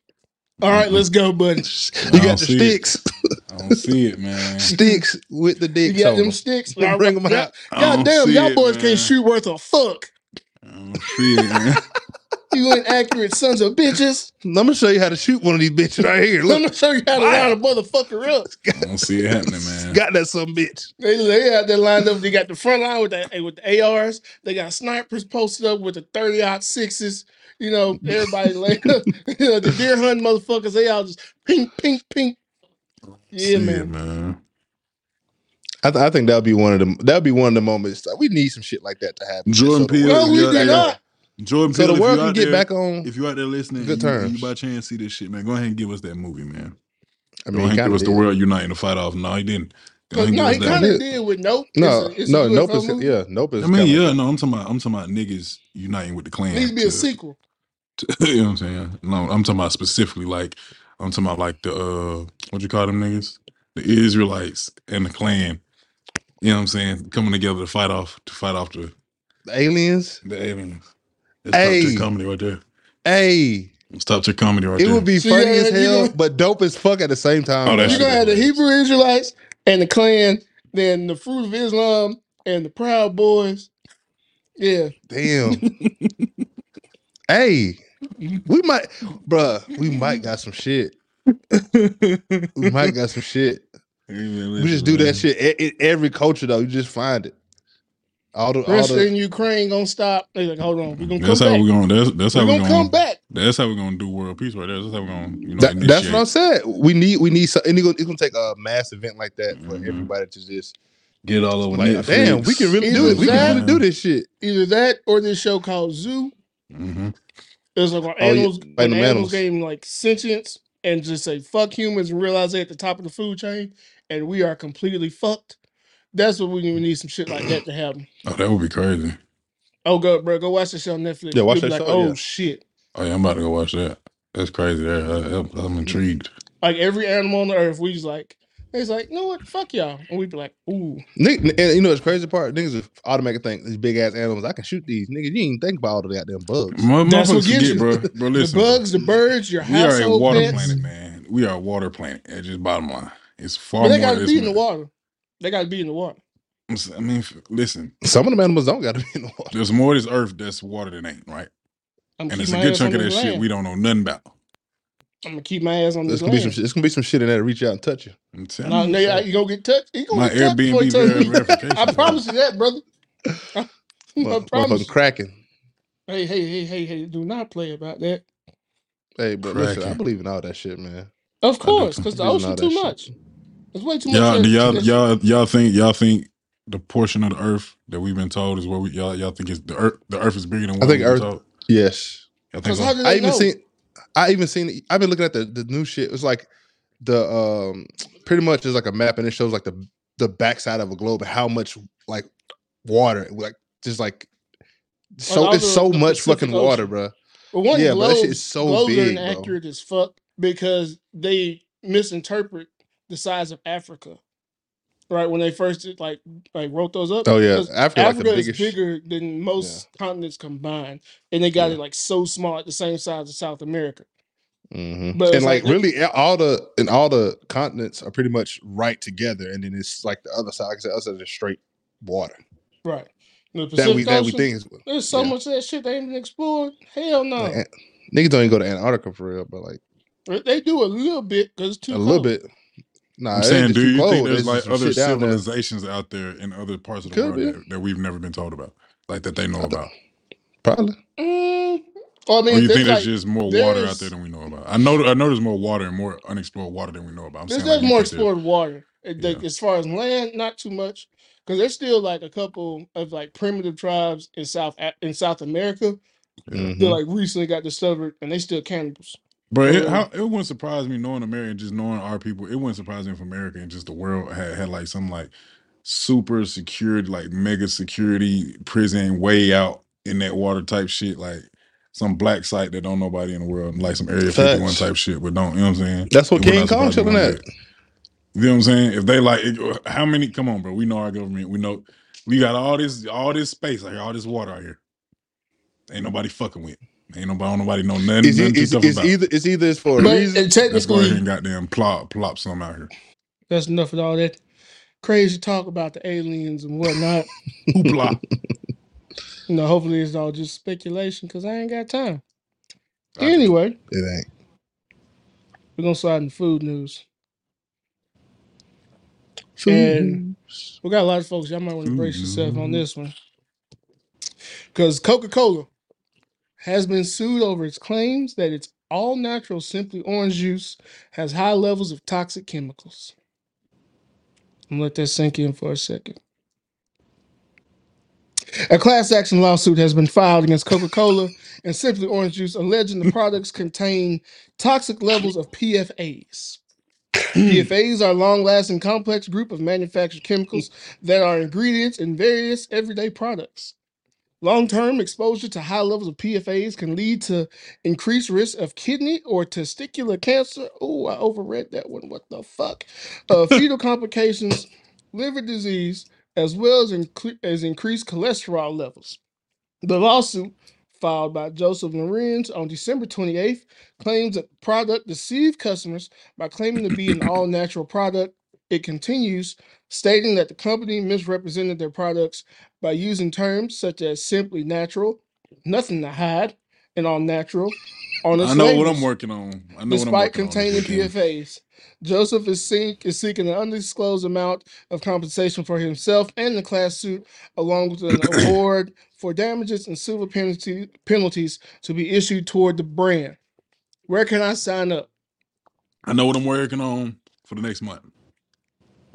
All right, let's go, buddy. <laughs> you got the see it. sticks, I don't see it, man. <laughs> sticks with the dick. You dicks got on them them. sticks. Bring 'em out. I don't God damn, see y'all boys man. can't shoot worth a fuck. I don't see it, man. <laughs> You inaccurate sons of bitches. Let me show you how to shoot one of these bitches right here. Let Look, me show you how to line a motherfucker up. I don't see it happening, man. got that some bitch. They, they out there lined up. They got the front line with the with the ARs. They got snipers posted up with the 30 out sixes. You know, everybody <laughs> like <laughs> you know, the deer hunting motherfuckers, they all just pink, pink, pink. See Yeah, it, man. man. I, th- I think that'll be one of the That'll be one of the moments. Like, we need some shit like that to happen. Jordan So the Peele, No, we yeah, did not. Jordan So Peele, the if world you can get there- back on. If you're out there listening, Good and you, terms. you by chance see this shit, man, go ahead and give us that movie, man. I Go mean, ahead and he give kinda us the world uniting to fight off. No, he didn't. Go ahead and No, he give us that. kind of did with Nope. No, It's a- it's no, nope. Is, movie. yeah, nope. Is I mean, kinda- yeah, no, I'm talking about I'm talking about niggas uniting with the Klan. Needs to be a sequel. to- <laughs> you know what I'm saying? No, I'm talking about specifically like I'm talking about like the uh what you call them niggas? The Israelites and the Klan. You know what I'm saying? Coming together to fight off to fight off the, The aliens. the aliens. That's Hey. top tier comedy right there. Hey, It's top tier comedy right it there. It would be So funny you as gonna- you hell, gonna- but dope as fuck at the same time. Oh, that You're gonna have the Hebrew Israelites and the Klan, then the Fruit of Islam and the Proud Boys. Yeah. Damn. <laughs> hey, we might, bruh, we might got some shit. We might got some shit. We just do that shit. E- every culture though, you just find it. All the, all Russia the and Ukraine gonna stop. They like, hold on, we're gonna That's come how back. we're going. That's that's We're how gonna we're come back. That's how we're gonna do world peace right there. That's how we're gonna you know That- that's what I'm initiate. saying. We need we need some. And it's gonna, it's gonna take a mass event like that for Mhm. everybody to just Get all over like, Netflix. damn. We can really do Either it. We can really do this shit. Either that or this show called Zoo. Mhm. It's like when Oh, yeah, animals, fighting when animals animals. gain like sentience and just say fuck humans and realize they're at the top of the food chain and we are completely fucked. That's what we need. Some shit like that to happen. Oh, that would be crazy. Oh, go, bro, go watch the show on Netflix. Yeah, watch You'll be that like, show, oh yeah. shit! Oh yeah, I'm about to go watch that. That's crazy. There, I, I'm intrigued. Like every animal on the earth, we just like, it's like, you know what? Fuck y'all, and we'd be like, ooh, Nick, and you know what's crazy part? Niggas is automatically think these big ass animals. I can shoot these niggas. You ain't think about all the goddamn bugs. Mo- That's what Motherfuckers gets forget, you. bro. <laughs> Bro, listen. the bugs, the birds, your we are a household water pets. planet, man. We are a water planet. That's just bottom line. It's far But they more. gotta it's be in the more- water. They gotta be in the water. I mean, listen. Some of them animals don't got to be in the water. There's more of this earth that's water than ain't, right? I'm And it's a good chunk of that shit we don't know nothing about. I'm gonna keep my ass on There's this gonna be some. shit- There's gonna be some shit in there to reach out and touch you. I'm telling No, you. nigga, you gonna get touched. You gonna My get touched before you Airbnb touch verification. <laughs> I promise you that, brother. <laughs> I Mother- promise. Motherfucking cracking. Hey, hey, hey, hey, hey! Do not play about that. Hey, but listen, I believe in all that shit, man. Of course, because the I believe ocean too much. shit. It's way too much. Y'all, for- do y'all, y'all, y'all think y'all think the portion of the Earth that we've been told is where we y'all y'all think is the Earth the Earth is bigger than what I think we've been Earth- told? Yes. Y'all think so? how did I they even know? seen. I even seen. I've been looking at the the new shit. It's like the um pretty much is like a map and it shows like the the backside of a globe and how much like water like just like so all it's the- so the much Pacific fucking water, bro. Well, one Yeah, but that shit is so globes big, are bro. inaccurate as fuck because they misinterpret the size of Africa. right? When they first did, like like wrote those up. Oh, yeah. Africa, like, the Africa is biggest- bigger than most continents combined, and they got Yeah. it like so small at the same size as South America. Mhm. But and it's like, like- really, all the and all the continents are pretty much right together, and then it's like the other side. Like I said, us is just straight water Right. The that Pacific we that we Ocean, think is. there's so yeah. much of that shit they ain't been explored. Hell no. Ant- niggas don't even go to Antarctica for real, but like They do a little bit because it's too a little cold. bit. Nah, I'm saying, ain't do you cold. think there's There's like other shit down there. civilizations out there in other parts of the Could world be. that, that we've never been told about, like that they know I don't- about? Probably. Mm, well, I Or mean, you there's think like, there's just more water out there's- there than we know about? I know, I know there's more water and more unexplored water than we know about. I'm there's saying, like, there's you more think there- explored water. It- like, As far as land, not too much, because there's still like a couple of like primitive tribes in South A- in South America Yeah. Mhm. that like recently got discovered, and they still cannibals. But it, Um, how, it wouldn't surprise me knowing America, and just knowing our people. It wouldn't surprise me if America and just the world had, had like some like super secured, like mega security prison way out in that water type shit, like some black site that don't nobody in the world, like some Area Fifty One type shit, but don't you know what I'm saying? That's what It would King not Kong surprise me chilling at. You know what I'm saying? If they like, it, how many? Come on, bro. We know our government. We know we got all this, all this space out here, all this water out here. Ain't nobody fucking with. Ain't nobody, don't nobody know nothing, It's, nothing too it's, it's about. either it's either it's for a But reason. and Let's go ahead technically, and goddamn plop plop some out here. that's enough of all that crazy talk about the aliens and whatnot. <laughs> Hoopla. you know, hopefully it's all just speculation because I ain't got time. I do. Anyway, It ain't. we're gonna slide in food news. And we got a lot of folks. Y'all might want to brace yourself on this one. Because Coca Cola has been sued over its claims that its all natural Simply Orange juice has high levels of toxic chemicals. I'm gonna let that sink in for a second. A class action lawsuit has been filed against Coca Cola and Simply Orange Juice, alleging the products contain toxic levels of PFAs. PFAs are a long lasting complex group of manufactured chemicals that are ingredients in various everyday products. Long term exposure to high levels of PFAs can lead to increased risk of kidney or testicular cancer. Oh, I overread that one. What the fuck? Uh, <laughs> fetal complications, liver disease, as well as, incre- as increased cholesterol levels. The lawsuit, filed by Joseph Lorenz on December 28th, claims that the product deceived customers by claiming to be an all natural product. It continues, stating that the company misrepresented their products by using terms such as simply natural, nothing to hide, and all natural on its I know what I'm working on. I know what I'm despite working on. containing weekend. PFAs. Joseph is, seek, is seeking an undisclosed amount of compensation for himself and the class suit, along with an <clears throat> award for damages and civil penalty, penalties to be issued toward the brand. Where can I sign up? I know what I'm working on for the next month.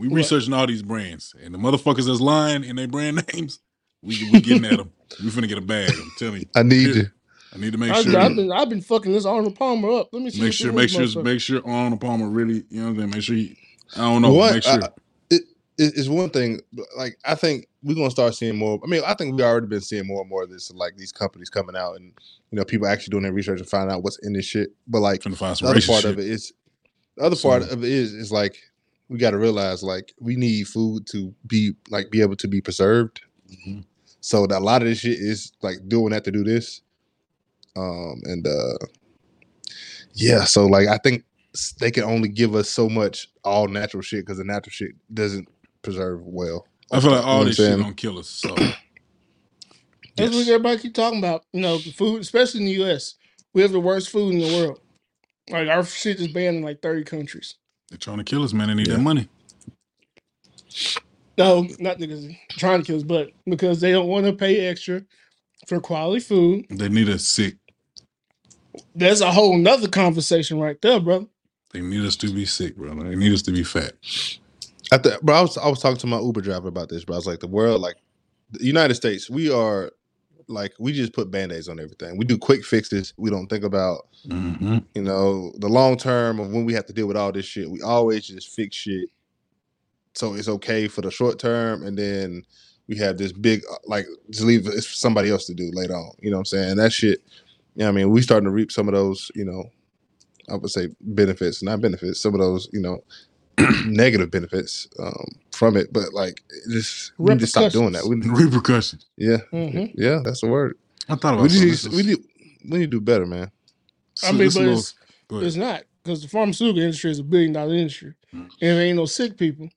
We What? researching all these brands and the motherfuckers that's lying in their brand <laughs> names. We we getting at them. We finna get a bag. I'm telling you. I need Shit. you. I need to make I've, sure. I've been I've been fucking this Arnold Palmer up. Let me see. make sure, make sure, motherfucker. make sure Arnold Palmer really, you know what I'm saying? Make sure he, I don't know, What? make sure. I- It, it- it's one thing. Like I think we're gonna start seeing more. I mean, I think we've already been seeing more and more of this. Like these companies coming out and you know people actually doing their research and finding out what's in this shit. But like finna the other part shit. of it is the other part of it is is like we got to realize like we need food to be like be able to be preserved. Mhm. So that a lot of this shit is like doing that to do this. Um and uh yeah, so like I think they can only give us so much all natural shit because the natural shit doesn't preserve well. I feel like You know all what this shit saying? gonna kill us. So <clears throat> That's what everybody keep talking about. You know, the food, especially in the U.S. We have the worst food in the world. Like our shit is banned in like thirty countries. They're trying to kill us, man. They need Yeah. that money. No, not because they're trying to kill us, but because they don't want to pay extra for quality food. They need us sick. That's a whole nother conversation right there, bro. They need us to be sick, bro. They need us to be fat. I th- bro, I was I was talking to my Uber driver about this, but I was like, the world, like the United States, we are like we just put band-aids on everything. We do quick fixes. We don't think about, hmm you know, the long term of when we have to deal with all this shit. We always just fix shit. So it's okay for the short term, and then we have this big uh, like just leave it for somebody else to do later on. You know what I'm saying? And that shit, yeah, I mean, we starting to reap some of those, you know, I would say benefits, not benefits, some of those, you know, <clears throat> negative benefits um, from it, but like it just we need to stop doing that. We, Repercussions. yeah, Mhm. yeah, that's the word. I thought about We need, something. to, we need we need to do better, man. I mean, This but little- it's, it's not because the pharmaceutical industry is a billion dollar industry, Mm. and if there ain't no sick people,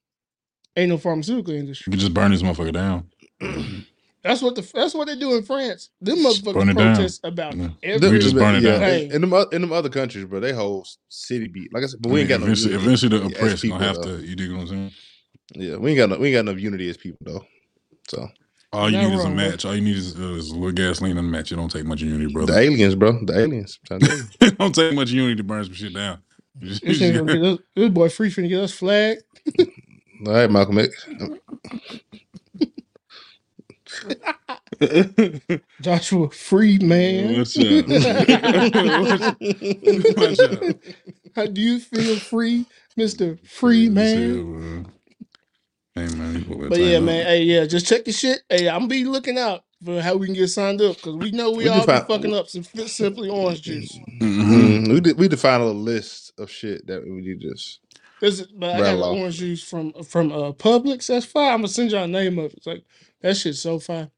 ain't no pharmaceutical industry. You can just burn this motherfucker down. <clears throat> That's what the that's what they do in France. Them motherfuckers it down. protest about Yeah. every. We just burn it down. Hey. In, in them in them other countries, bro, they whole city beat. Like I said, but we ain't got no eventually, unity eventually the as oppressed people, gonna have though. to. You dig what I'm saying? Yeah, we ain't got no we ain't got enough unity as people though. So All you Not need is a wrong, bro. match. All you need is, uh, is a little gasoline and a match. It don't take much unity, bro. the aliens, bro, the aliens. I'm trying to tell you. it don't take much unity to burn some shit down. You <laughs> just- This, you nigga just gonna get us, this boy free finna get us flagged. All right, Malcolm X. <laughs> gotta- Joshua Freeman. What's up? <laughs> Watch out. How do you feel free, Mister Freeman? Hey man, you put But yeah, man. Hey, yeah, just check your shit. Hey, I'm be looking out for how we can get signed up because we know we, We all be define- fucking up some simply orange juice. Mm-hmm. Mm, we did, we define a list of shit that we need just. This is, but I got Rattle off. orange juice from from uh Publix. That's fine. I'm gonna send y'all a name of it. It's like that shit's so fine.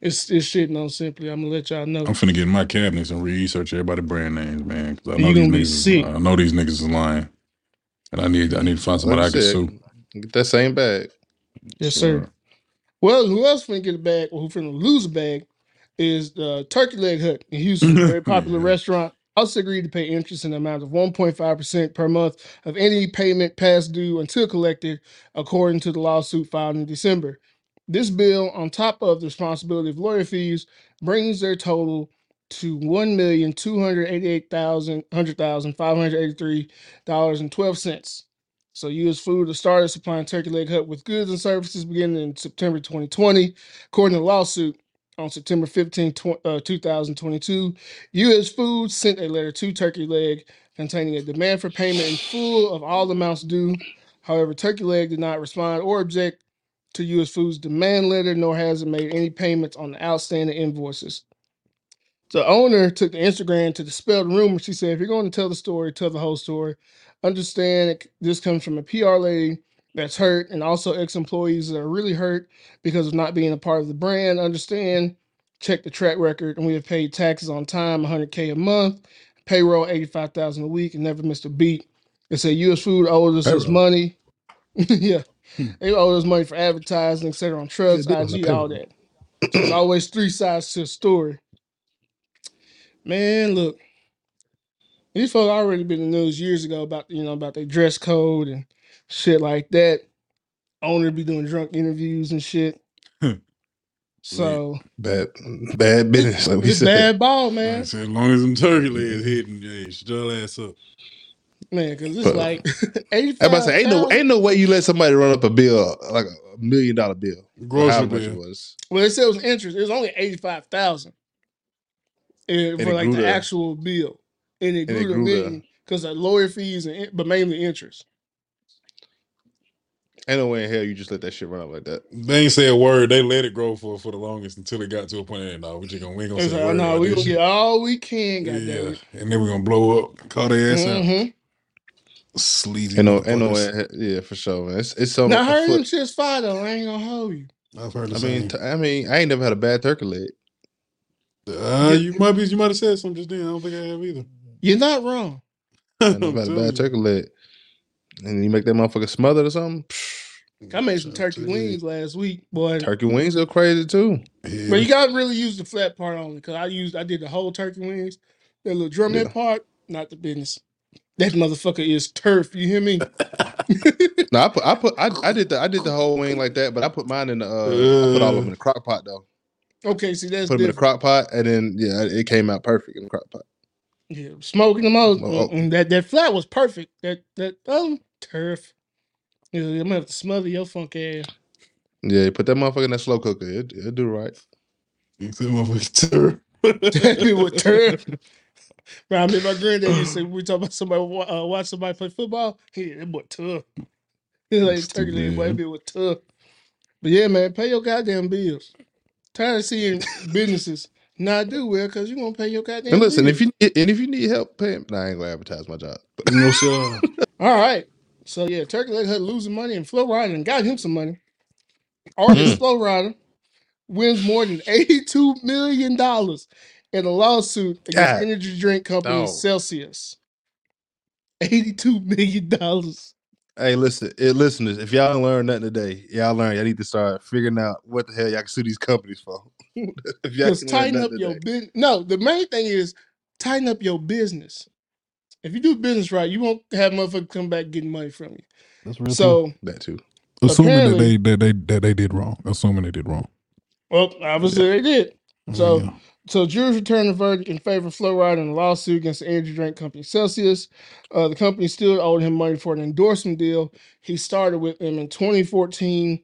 It's it's shit no simply. I'm gonna let y'all know. I'm finna get in my cabinets and research everybody brand names, man. Because I You know gonna be these niggas. sick. Is, I know these niggas is lying, and I need I need to find somebody I Like can I said, sue. Get that same bag. Yes, Sure. sir. Well, who else finna get a bag or who finna lose a bag is the Turkey Leg Hut in Houston, a very popular Yeah. <laughs> restaurant. Also agreed to pay interest in the amount of 1.5% per month of any payment past due until collected, according to the lawsuit filed in December. This bill, on top of the responsibility of lawyer fees, brings their total to one million two hundred eighty-eight thousand hundred thousand five hundred eighty-three dollars and twelve cents. So, U.S. Food has started supplying Turkey Leg Hut with goods and services beginning in September 2020. According to the lawsuit, on September 15, tw- uh, 2022, U.S. Food sent a letter to Turkey Leg containing a demand for payment in full of all amounts due. However, Turkey Leg did not respond or object to U.S. Food's demand letter, nor has it made any payments on the outstanding invoices. The owner took to Instagram to dispel the rumor. She said, if you're going to tell the story, tell the whole story. Understand it, this comes from a PR lady that's hurt and also ex-employees that are really hurt because of not being a part of the brand. Understand, check the track record, and we have paid taxes on time, 100K a month, payroll 85,000 a week, and never missed a beat. They say U.S. Food owes us this Payroll. money. <laughs> yeah. Hmm. They owe us money for advertising, etc. on trucks, Yeah, on the IG, all payroll. that. So There's always three sides to a story. Man, look, these folks already been in the news years ago about you know about their dress code and shit like that. Owner be doing drunk interviews and shit. so Bad, bad business. Like we it's said. bad ball, Like I man. said, as long as them turkey legs hitting, yeah, shut your ass up. Man, because it's But- like <laughs> I eighty-five. about to say, ain't no, ain't no way you let somebody run up a bill like a million dollar bill. or Grocery however much it was. Well, they said it was interest. It was only eighty-five thousand for it like the to- actual bill, and it and it grew to a grew to- million because of lawyer fees and but mainly interest. Ain't no way in hell you just let that shit run up like that. They ain't say a word. They let it grow for for the longest until it got to a point. Hey, no, we just gonna we ain't gonna It's say a word. no, we gonna shit." get all we can. yeah, Goddamn it. and then we gonna blow up, call their ass out. Mm-hmm. Sleazy. Ain't no, ain't no motherfuckers. Yeah, for sure. Man. It's it's so Now, a her them foot. shit's fire though. I ain't gonna hold you. I've heard the I same. mean, t- I mean, I ain't never had a bad turkey leg. uh, you might be. You might have said something just then. I don't think I have either. You're not wrong. <laughs> I I'm had a telling you. bad turkey leg. And you make that motherfucker smothered or something. Psh, I made some turkey wings last week, boy. Turkey wings are crazy too. Yeah. But you gotta really use the flat part only because I used I did the whole turkey wings. That little drumhead Yeah. part, not the business. That motherfucker is turf. You hear me? <laughs> <laughs> No, I put, I put, I, I did the, I did the whole wing like that, but I put mine in the, uh, I put all of them in the crock pot though. okay, see that's Put them in the different. crock pot, and then yeah, it came out perfect in the crock pot. Yeah, smoking them out. Oh, oh. mm, That that flat was perfect. That that um turf. Yeah, I'm gonna have to smother your funk ass. Yeah, put that motherfucker in that slow cooker. It, it'll do right. You said motherfucker turf. <laughs> That shit was turf. But I mean, my granddad used to say <laughs> we talk about somebody uh, watch somebody play football. Yeah, that boy tough. <laughs> He's like turkey leg boy, bad. that bitch tough. But yeah, man, pay your goddamn bills. Tired of seeing <laughs> businesses not do well because you gonna pay your goddamn. And listen, bills. if you and if you need help, paying. Nah, I ain't gonna advertise my job. But No sir. all right, So yeah, Turkey Leg Hut losing money and Flo Rida and got him some money. Artist Flo Rida wins more than eighty-two million dollars in a lawsuit against God energy drink company dog. Celsius. Eighty-two million dollars. Hey, listen, eh, listeners, if y'all learn nothing today, y'all learn y'all need to start figuring out what the hell y'all can sue these companies for. <laughs> if y'all Just can learn tighten up nothing your today. business. No, the main thing is tighten up your business. If you do business right, you won't have motherfuckers come back getting money from you. That's real. So, That too. assuming that apparently- they that they that they did wrong. Assuming they did wrong. well, obviously they did. So, Yeah. So juries returned a verdict in favor of Rida in a lawsuit against the energy drink company Celsius. Uh, the company still owed him money for an endorsement deal he started with them in 2014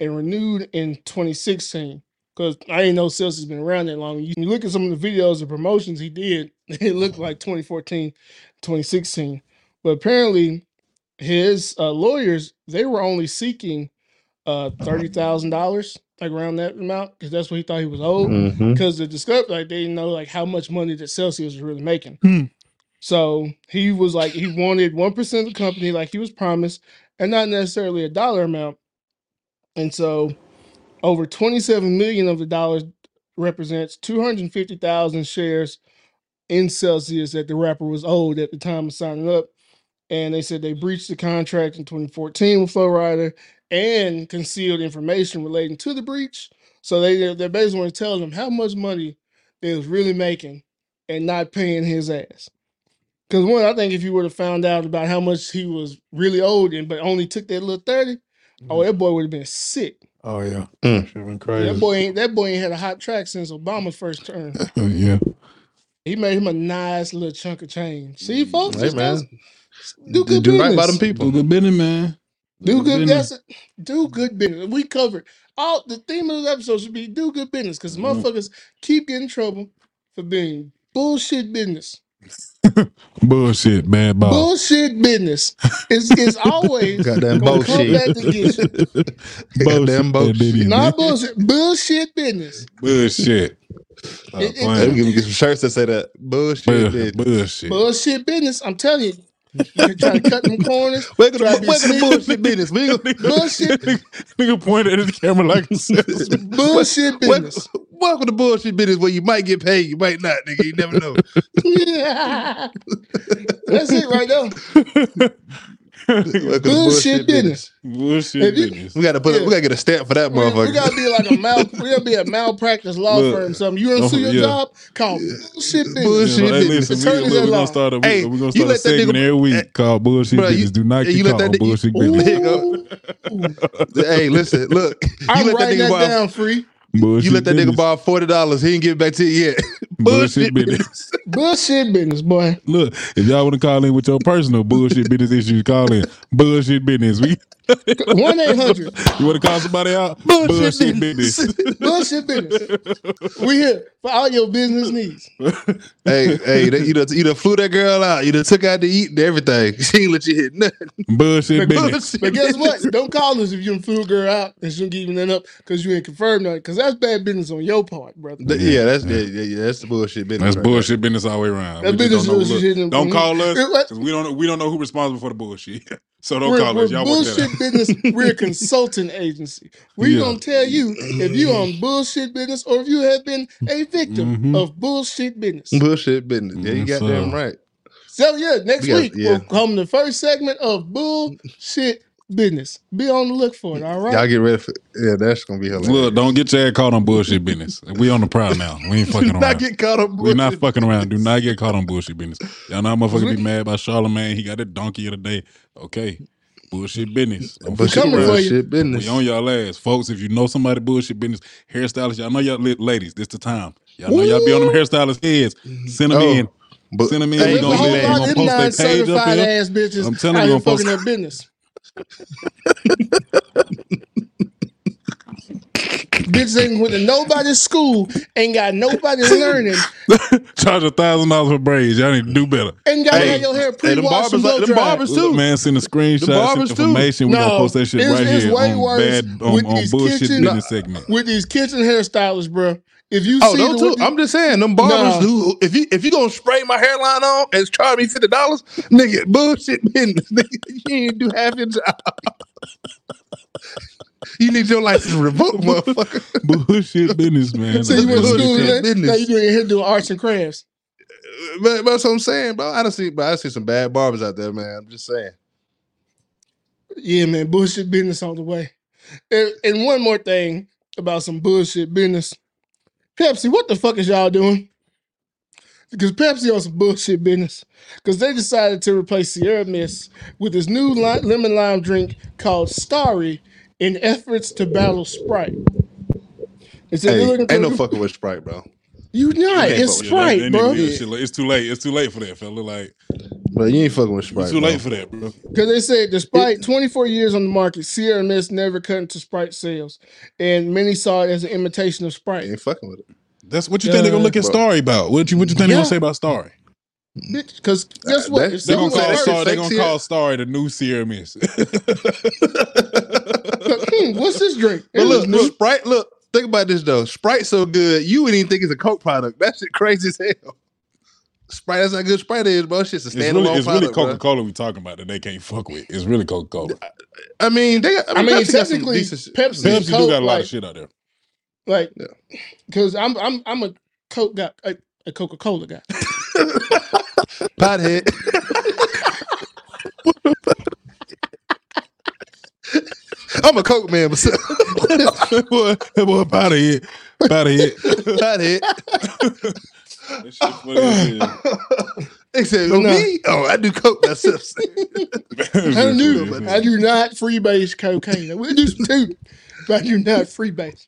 and renewed in 2016. Because I didn't know Celsius been around that long. You, look at some of the videos and promotions he did, <laughs> it looked like 2014, 2016. But apparently, his uh, lawyers they were only seeking uh thirty thousand dollars, like around that amount, because that's what he thought he was owed because the discovery like they didn't know like how much money that Celsius was really making. Hmm. So he was like he wanted one percent of the company like he was promised, and not necessarily a dollar amount. And so over 27 million of the dollars represents 250,000 shares in Celsius that the rapper was owed at the time of signing up. And they said they breached the contract in 2014 with Flo Rida and concealed information relating to the breach. So they they basically want to tell them how much money they was really making and not paying his ass. Because one, I think if you would have found out about how much he was really owed and but only took that little 30, oh, that boy would have been sick. Oh yeah. Mm. Should have been crazy. That boy ain't that boy ain't had a hot track since Obama's first term. <laughs> yeah. He made him a nice little chunk of change. See, folks, Hey just man, gotta do good do right by business. them people. Do good business, man. Do good business. that's it. Do good business. We covered all the theme of this episode should be do good business because Mhm. motherfuckers keep getting in trouble for being bullshit business. <laughs> Bullshit, bad ball. Bullshit business is is always <laughs> Goddamn gonna come bullshit. back to get you. <laughs> Goddamn Bullshit, bullshit. Not bullshit. Bullshit business. Bullshit. Stop It- it- Hey, playing. we can get some shirts that say that bullshit. Bull- bitch. bullshit. Bullshit business. I'm telling you. You can try to cut them corners. Welcome to, to be welcome to bullshit business. We ain't gonna, Bullshit. nigga, nigga pointed at the camera like. Bullshit welcome, business. welcome to bullshit business where you might get paid, you might not, nigga. You never know. <laughs> That's it right there. <laughs> <laughs> Welcome to Bullshit business. Bullshit If you- business. We gotta put. Yeah. We gotta get a stamp for that We, motherfucker. we gotta be like a mal. <laughs> We gotta be a malpractice law Look, firm. Something you don't sue your yeah. job? Call bullshit business. Bullshit You know, hey, business. listen, we, Attorneys look, we gonna start a, we, Hey, we gonna start a let segment nigga- every week eh, called bullshit Bruh, you- business. Do not hey, get you let that bullshit business. There you go. hey, listen, look. I'm let that writing nigga that down free. Bullshit You let that nigga borrow forty dollars. He ain't get it back to you yet. <laughs> Bullshit Bullshit business. Bullshit business, boy. Look, if y'all want to call in with your personal bullshit business issues, call in. Bullshit business. We One eight hundred. <laughs> You want to call somebody out? Bullshit business. <laughs> Bullshit business. We here for all your business needs. <laughs> hey, hey, that, you done, you done flew that girl out. You done took out to eat and everything. She ain't let you hit nothing. bullshit business. Bullshit But guess what? Don't call us if you done flew a girl out and she don't give you nothing up because you ain't confirmed nothing. Because that's bad business on your part, brother. Th- Yeah, that's yeah, yeah, yeah, that's the bullshit business. That's right bullshit business all the way around. That We business don't, know, is look, don't call us It- what? 'cause we don't know, we don't know who responsible for the bullshit. So don't we're, call we're us. Y'all work that bullshit out. Business. We're a <laughs> consulting agency. We're Yeah. gonna tell you if you on bullshit business or if you have been a victim Mhm. of bullshit business. Bullshit business. Yeah, you got damn sir. right. So yeah, next We got- week yeah. will come the first segment of bullshit business. Be on the look for it. All right. Y'all get ready for Yeah, that's gonna be hilarious. Look, don't get your ass caught on bullshit business. We on the prowl now. We ain't <laughs> fucking Do not around. get caught on We're not fucking around. Do not get caught on bullshit business. Y'all know how motherfuckers be mad about Charlemagne. He got a donkey of the day. Okay. Bullshit business. Don't Bullshit, fuck coming you. bullshit business. We on y'all ass. Folks, if you know somebody bullshit business, hairstylists, y'all know y'all lit ladies. This the time. Y'all know y'all be on them hairstylist heads. Mm-hmm. Send them Oh, in. But, them in, Hey, we gonna we gonna post their page up here. ass bitches I'm telling you, we gonna fucking up business. <laughs> Bitches ain't went to nobody's school, ain't got nobody learning, <laughs> Charge a thousand dollars for braids. Y'all need to do better. ain't got to Hey, have your hair hey, them pre-washed and barbers like- them blow dried. barbers too. man, send a screenshot, send barbers too. information. We gonna No, post that shit it's- right it's here way on worse bad on, with on these bullshit kitchen- business segment. With these kitchen hairstylists, bro, If you Oh, see no, the, too. what I'm just saying, them barbers Nah. who if you if you gonna spray my hairline on and charge me fifty dollars, nigga, bullshit business. <laughs> Nigga, you ain't do half your job. You need your license revoked, <laughs> motherfucker. Bullshit business, man. so you went to Bullshit school business. Now you doing here doing arts and crafts. But, but that's what I'm saying, bro. I don't see, but I see some bad barbers out there, man. I'm just saying. Yeah, man, bullshit business all the way. And, and one more thing about some bullshit business. Pepsi, what the fuck is y'all doing? Because Pepsi on some bullshit business. Because they decided to replace Sierra Mist with this new li- lemon lime drink called Starry in efforts to battle Sprite. They Hey, ain't no fucking with Sprite, bro. You not. can't It's fuck with Yeah, they- Sprite, they bro. that shit. It's too late. It's too late for that, fella. Like But you ain't fucking with Sprite. it's too bro. late for that, bro. Because they said despite 24 years on the market, Sierra Mist never cut into Sprite sales. And many saw it as an imitation of You Sprite. ain't fucking with it. That's what you think they're gonna uh, look at Bro. Starry about. What you what you think they're gonna say about Starry? Because guess what? That- They're gonna call Sierra- They're gonna call Starry the new Sierra Mist. <laughs> hmm, what's this drink? It But was look, new. Sprite, look, think about this though. Sprite so good, you wouldn't even think it's a Coke product. That shit crazy as hell. Sprite, that's how good Sprite is, bro. Shit's a It's standalone really, it's really product, bro. Coca Cola we talking about that they can't fuck with. It's really Coca Cola. I mean, they got, I I mean, mean, Pepsi technically, decent shit. Pepsi- Pepsi do got a lot like- of shit out there. Like, Yeah. because I'm I'm I'm a Coke guy, a, a Coca Cola guy. <laughs> Pothead. I'm a Coke man, but that boy, that boy, out of here, out of here. pothead. That shit funny as hell. They said, oh, no. me? Oh, I do Coke myself. I do I do not freebase cocaine. We do some too, but I do not freebase.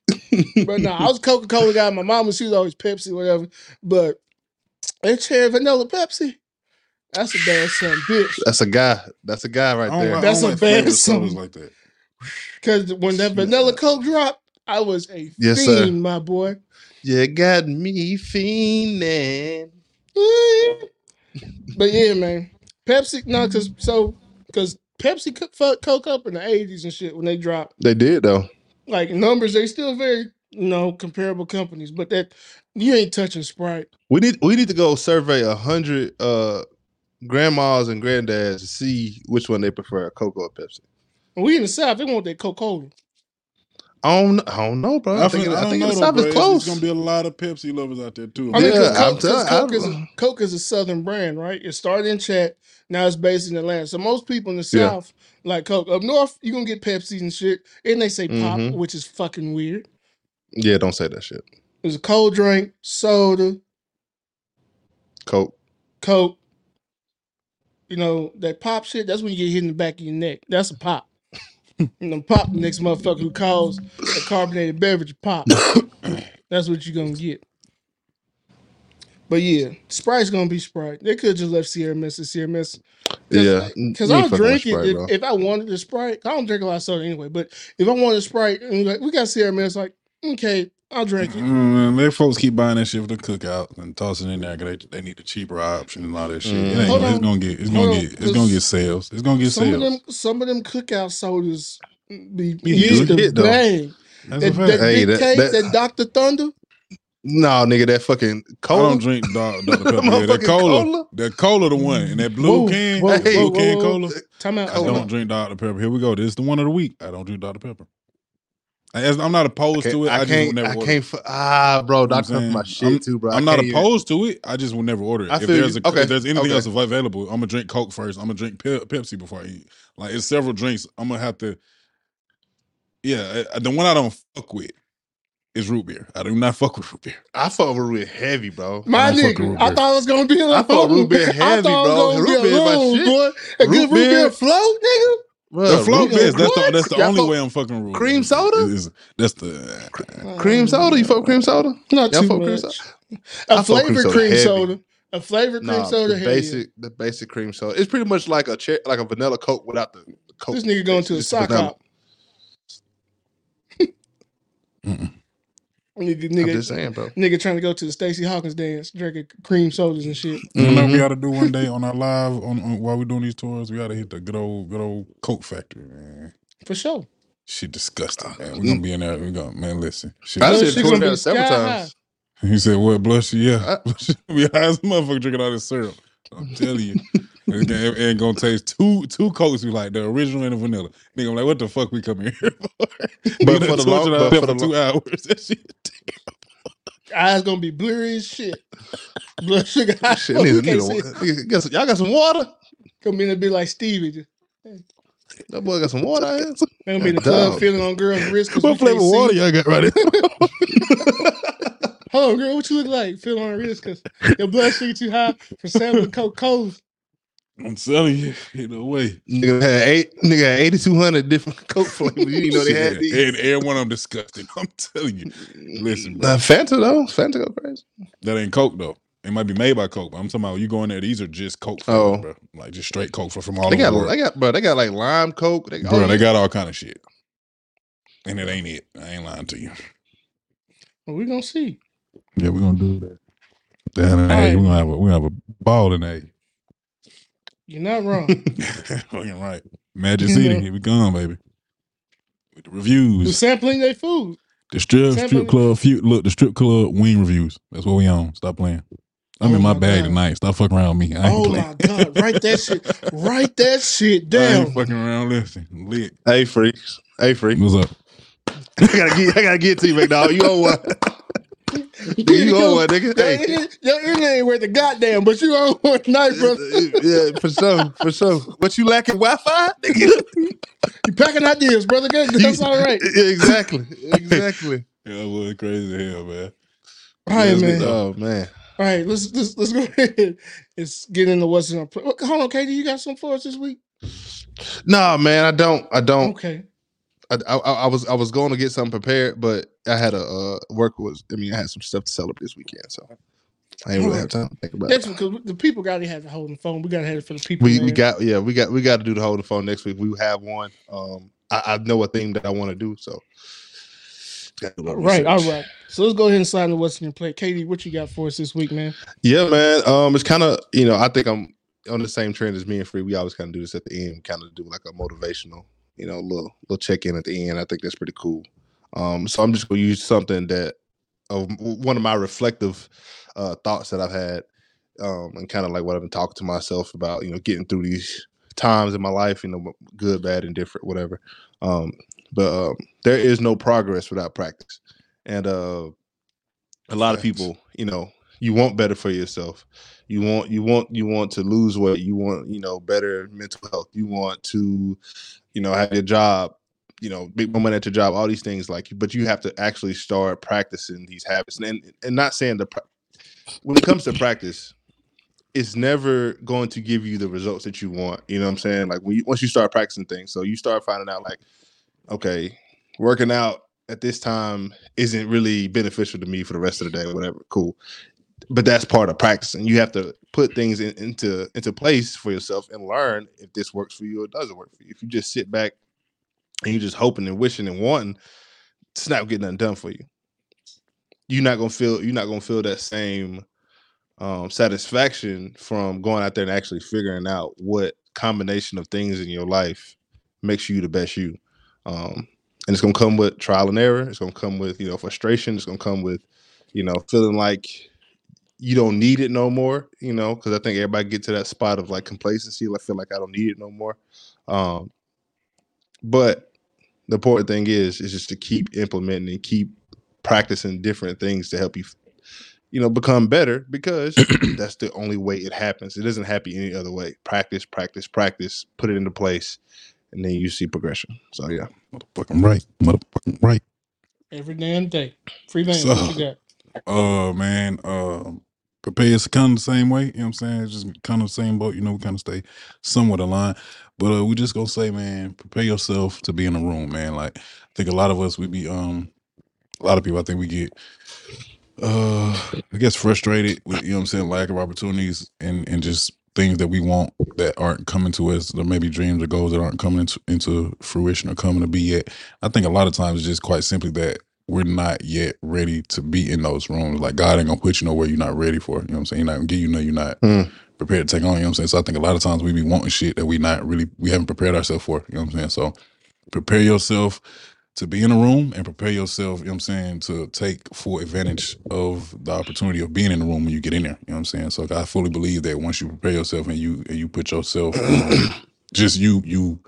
but no, I was Coca Cola guy. My mom was she was always Pepsi, whatever. But that cherry vanilla Pepsi, that's a bad son, bitch. That's a guy. That's a guy right I don't there. That's I a don't like bad flavored sodas song. like that. Because when that vanilla Coke dropped, I was a Yes, fiend, sir. my boy. You got me fiending. But yeah, man, Pepsi. No, because so because Pepsi co- fucked Coke up in the eighties and shit when they dropped. They did though. Like numbers, they still very you know comparable companies, but that you ain't touching Sprite. We need we need to go survey a hundred uh grandmas and granddads to see which one they prefer, Coke or Pepsi. And we in the South, they want that Coca Cola. I don't I don't know, bro. I, I, think, think, I I think don't the South though, is bro. close. It's gonna be a lot of Pepsi lovers out there too. I mean, because Yeah, I'm Coke, 'cause tell- Coke, is a, I'm- Coke is a Southern brand, right? It started in Chat, now it's based in Atlanta. So most people in the Yeah. South like Coke. Up north, you're gonna get Pepsi and shit, and they say pop, Mhm. which is fucking weird. Yeah, don't say that shit. There's a cold drink, soda, Coke. Coke. You know, that pop shit, that's when you get hit in the back of your neck. That's a pop. <laughs> you know, pop the next motherfucker who calls a carbonated beverage a pop. <coughs> that's what you're gonna get. But yeah, Sprite's gonna be Sprite. They could just left Sierra Mist as Sierra Mist. Yeah. Because fucking with drink it if, if I wanted a Sprite. I don't drink a lot of soda anyway, but if I wanted a Sprite and like, we got Sierra Mist, like, okay, I'll drink it. Mm, they folks keep buying that shit for the cookout and tossing it in there because they, they need the cheaper option and all that shit. It ain't Mm. It's gonna get it's Hold gonna on, get it's gonna get sales. It's gonna get Some sales. of them, some of them cookout sodas be You hit do hit, bang. That's That, a fact. that Hey, that- cake, that- that, Dr. Thunder. No, nigga, that fucking I don't drink <laughs> Dr. Dr. Pepper. Yeah, that cola, cola? that cola, the one, and that blue Whoa, can, whoa, blue whoa, can whoa, cola. Time out. I time don't drink Dr. Pepper. Here we go. This is the one of the week. I don't drink Dr. Pepper. As- I'm not opposed to it. I, I can't, will never I order. can't, fu- ah, bro, You know what I'm Dr. Pepper my shit I'm- too, bro. I I'm not can't even- opposed to it. I just will never order it. I if feel there's you. a, Okay, if there's anything okay. else available, I'm gonna drink Coke first. I'm gonna drink Pe- Pepsi before I eat. Like it's several drinks. I'm gonna have to. Yeah, uh, the one I don't fuck with is root beer. I do not <laughs> fuck with root beer. I fuck with root heavy, bro. My I don't fuck with nigga, I thought it was gonna be a I fuck root beer <laughs> I heavy, thought it bro. was Root be beer a my shit. boy. A Root good root beer beer- float, nigga. Bro, the float root beer- beers. That's the that's the Y'all only fuck- way I'm fucking root. Cream soda? Is- that's the Cream soda? You fuck cream soda? Not Y'all too fuck with cream much. soda? A I fuck with cream flavored soda cream heavy. soda. A flavored cream Nah, soda. the basic, the basic cream soda. It's pretty much like a cher- like a vanilla Coke without the Coke. This nigga going to a just sock hop. <laughs> Mm-mm. Nigga, I'm nigga, just saying, bro. nigga trying to go to the Stacey Hawkins dance, drinking cream sodas and shit. You know what we got to do one day on our live on, on while we're doing these tours. We got to hit the good old good old Coke factory, man. For sure. She disgusting, man. We're uh, gonna mm. be in there. We're gonna man, listen. Shit I Those said shit tour gonna be there several sky times. <laughs> He said, "What blush? Yeah, I- <laughs> we high as a motherfucker drinking all this syrup." I'm telling you, <laughs> it ain't- it ain't gonna taste two two cokes. We like the original and the vanilla. Nigga, I'm like, what the fuck we coming here <laughs> for? But for the long- tortured but ourselves for the two hours. <laughs> That shit. Eyes gonna be blurry as shit. Blood sugar high. <laughs> Shit, We nigga, can't nigga, nigga, got some- y'all got some water? Come in and be like Stevie. Just, That boy got some water. out here? they gonna be in the club Dog. feeling on girls' wrists. 'cause What flavor can't see. water y'all got right here? Hold on, girl. What you look like? Feeling on her wrist because your blood sugar too high for sampling Coca Colas. I'm telling you, <laughs> in a way. Nigga had eight, nigga had eighty two hundred different <laughs> Coke flavors. You didn't know they had <laughs> Shit, these. And every one of them disgusting. I'm telling you, listen, bro. Nah, Fanta though, Fanta go crazy. that ain't Coke though. It might be made by Coke, but I'm talking about you going there. These are just Coke, Oh. flavors, bro. Like just straight Coke from all They over got, the world. they got, bro. They got like lime Coke. They, bro, oh, they got all kind of shit, and it ain't it. I ain't lying to you. Well, we gonna see. Yeah, we're gonna do that. Down in A, we're gonna have a we gonna have a ball in A. You're not wrong. <laughs> Fucking right. Magic You City, know. here we come, baby. With the We're reviews, sampling their food. the strip Sample- strip club. Few, look, the strip club wing reviews. That's what we on. Stop playing. I'm Oh in my, my bag God. tonight. Stop fucking around with me. I Oh my god! Write that shit. <laughs> Write that shit I down. ain't fucking around. Listen, lit. Hey freaks, hey freak. What's up? <laughs> I gotta get, I gotta get to you, McDonald. You owe one. Nigga, you owe one, nigga. Your, Hey. internet, your internet ain't worth the goddamn, but you own one <laughs> tonight, bro. yeah, for sure, for sure. What you lacking Wi-Fi? Nigga? <laughs> You packing ideas, brother. Good. That's all right. <laughs> Exactly, exactly. Yeah, it was crazy as hell, man. All right, Yes, man. Oh man. All right, let's let's let's go ahead. Let's get into what's in our play. Hold on, KD. You got something for us this week? Nah, man, I don't. I don't. Okay. I, I, I was I was going to get something prepared, but I had a uh, work was. I mean, I had some stuff to celebrate this weekend, so I didn't really have time to think about That's it. because the people got to have the holding phone. We got to have it for the people. We we got yeah we got we got to do the whole phone next week. We have one. Um, I, I know a thing that I want to do, so gotta do a right. All right. So let's go ahead and slide into what's in your plate. KD, what you got for us this week, man? Yeah, man. Um, it's kind of you know I think I'm on the same trend as me and Free. We always kind of do this at the end, kind of do like a motivational, you know, little little check in at the end. I think that's pretty cool. Um, so I'm just gonna use something that of one of my reflective uh, thoughts that I've had, um, and kind of like what I've been talking to myself about, you know, getting through these times in my life, you know, good, bad, and different, whatever. Um, but um, there is no progress without practice, and uh, a lot of people, you know, you want better for yourself. You want you want you want to lose weight. You want you know better mental health. You want to, you know, have your job. You know, make more money at your job. All these things like, but you have to actually start practicing these habits. And and not saying the when it comes to practice, it's never going to give you the results that you want. You know what I'm saying? Like when you, once you start practicing things, so you start finding out like, okay, working out at this time isn't really beneficial to me for the rest of the day whatever. Cool. But that's part of practicing. You have to put things in, into into place for yourself and learn if this works for you or doesn't work for you. If you just sit back and you're just hoping and wishing and wanting, it's not getting nothing done for you. You're not gonna feel you're not gonna feel that same um, satisfaction from going out there and actually figuring out what combination of things in your life makes you the best you. Um, and it's gonna come with trial and error. It's gonna come with you know frustration. It's gonna come with you know feeling like you don't need it no more. You know, because I think everybody get to that spot of like complacency. I feel like I don't need it no more. Um, but the important thing is is just to keep implementing and keep practicing different things to help you you know become better because <clears throat> that's the only way it happens it doesn't happen any other way practice practice practice put it into place and then you see progression so yeah Motherfucking right. Motherfucking right. Every damn day. Free band. So- what you got? Uh man, um prepare is kind of the same way, you know what I'm saying? It's just kind of the same boat, you know, we kind of stay somewhat aligned. But uh we just gonna say, man, prepare yourself to be in a room, man. Like I think a lot of us we be um a lot of people I think we get uh I guess frustrated with you know what I'm saying, lack of opportunities and and just things that we want that aren't coming to us, or maybe dreams or goals that aren't coming into, into fruition or coming to be yet. I think a lot of times it's just quite simply that we're not yet ready to be in those rooms. Like God ain't gonna put you nowhere you're not ready for. You know what I'm saying? He's not gonna give you know you're not Mm. prepared to take on. You know what I'm saying? So I think a lot of times we be wanting shit that we not really we haven't prepared ourselves for. You know what I'm saying? So prepare yourself to be in a room and prepare yourself, you know what I'm saying, to take full advantage of the opportunity of being in the room when you get in there. You know what I'm saying? So I fully believe that once you prepare yourself and you and you put yourself <clears throat> just you you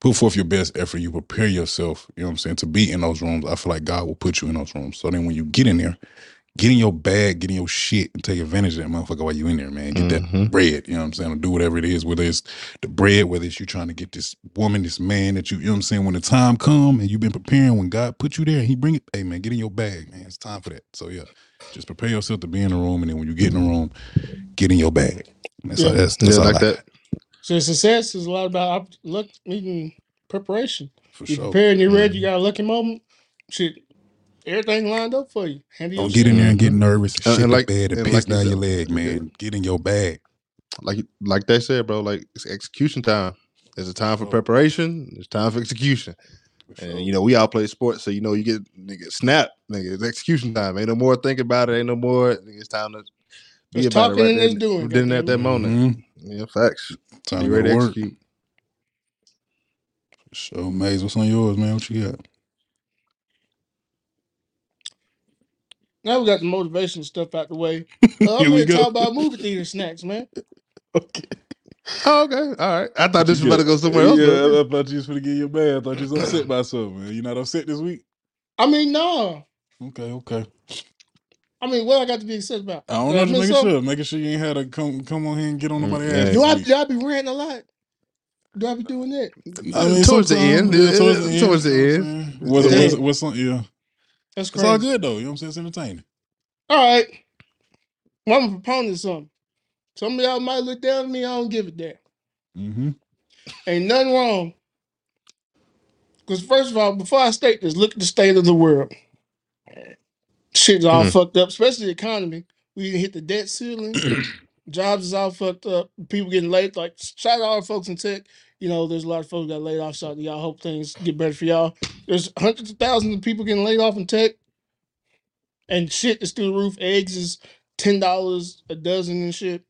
put forth your best effort, you prepare yourself, you know what I'm saying, to be in those rooms. I feel like God will put you in those rooms. So then when you get in there, get in your bag, get in your shit, and take advantage of that motherfucker while you in there, man. Get that Mhm. bread, you know what I'm saying? Or do whatever it is, whether it's the bread, whether it's you trying to get this woman, this man that you, you know what I'm saying, when the time come and you've been preparing, when God put you there and he bring it, hey man, get in your bag, man. It's time for that. So yeah, just prepare yourself to be in the room and then when you get in the room, get in your bag. That's Yeah. all that's, that's Yeah, like I- that. So success is a lot about op- luck, meeting preparation. For You sure. prepare and you're ready. You got a lucky moment. Shit, everything lined up for you. Handle Don't get in shit. there and get nervous and And- shit and the like- bed and and piss like you down your said- leg, man. Get in your bag. Like like they said, bro. Like it's execution time. There's a time for Oh. preparation. There's time for execution. For sure. And you know, we all play sports, so you know, you get nigga snap, nigga. It's execution time. Ain't no more think about it. Ain't no more. Nigga, it's time to be It's about talking it and right it's then, doing, then at that goddamn. moment. Mhm. Yeah, facts. Time Be to ready to to work. execute. For sure. Maze, what's on yours, man? What you got? Now we got the motivation stuff out the way. <laughs> Uh, I'm Here we here to go. talk about movie theater snacks, man. <laughs> Okay. Oh, okay. All right. I thought this was You about to got- go somewhere else. Yeah, though. I, I thought you was gonna get your bad. I thought you was upset by something, man. You not upset this week? I mean, no. Okay, okay. I mean, what I got to be excited about? I don't know, just making sure. Making sure you ain't had to come come on here and get on Mm, nobody's ass. Do I, do I be ranting a lot? Do I be doing that? week. Towards the end. yeah, towards the end. towards the end. what I'm? What's, Yeah. what's, what's some, yeah. That's It's crazy. all good though. You know what I'm saying? It's entertaining. All right. Well, I'm a proponent of something. Some of y'all might look down at me. I don't give a damn. Mm-hmm. Ain't nothing wrong. Because first of all, before I state this, look at the state of the world. Shit's all Mhm. fucked up, especially the economy. We hit the debt ceiling. <clears throat> Jobs is all fucked up. People getting laid. Like shout out to all the folks in tech. You know, there's a lot of folks got laid off. Shout out to y'all. Hope things get better for y'all. There's hundreds of thousands of people getting laid off in tech. And shit is through the roof. Eggs is ten dollars a dozen and shit.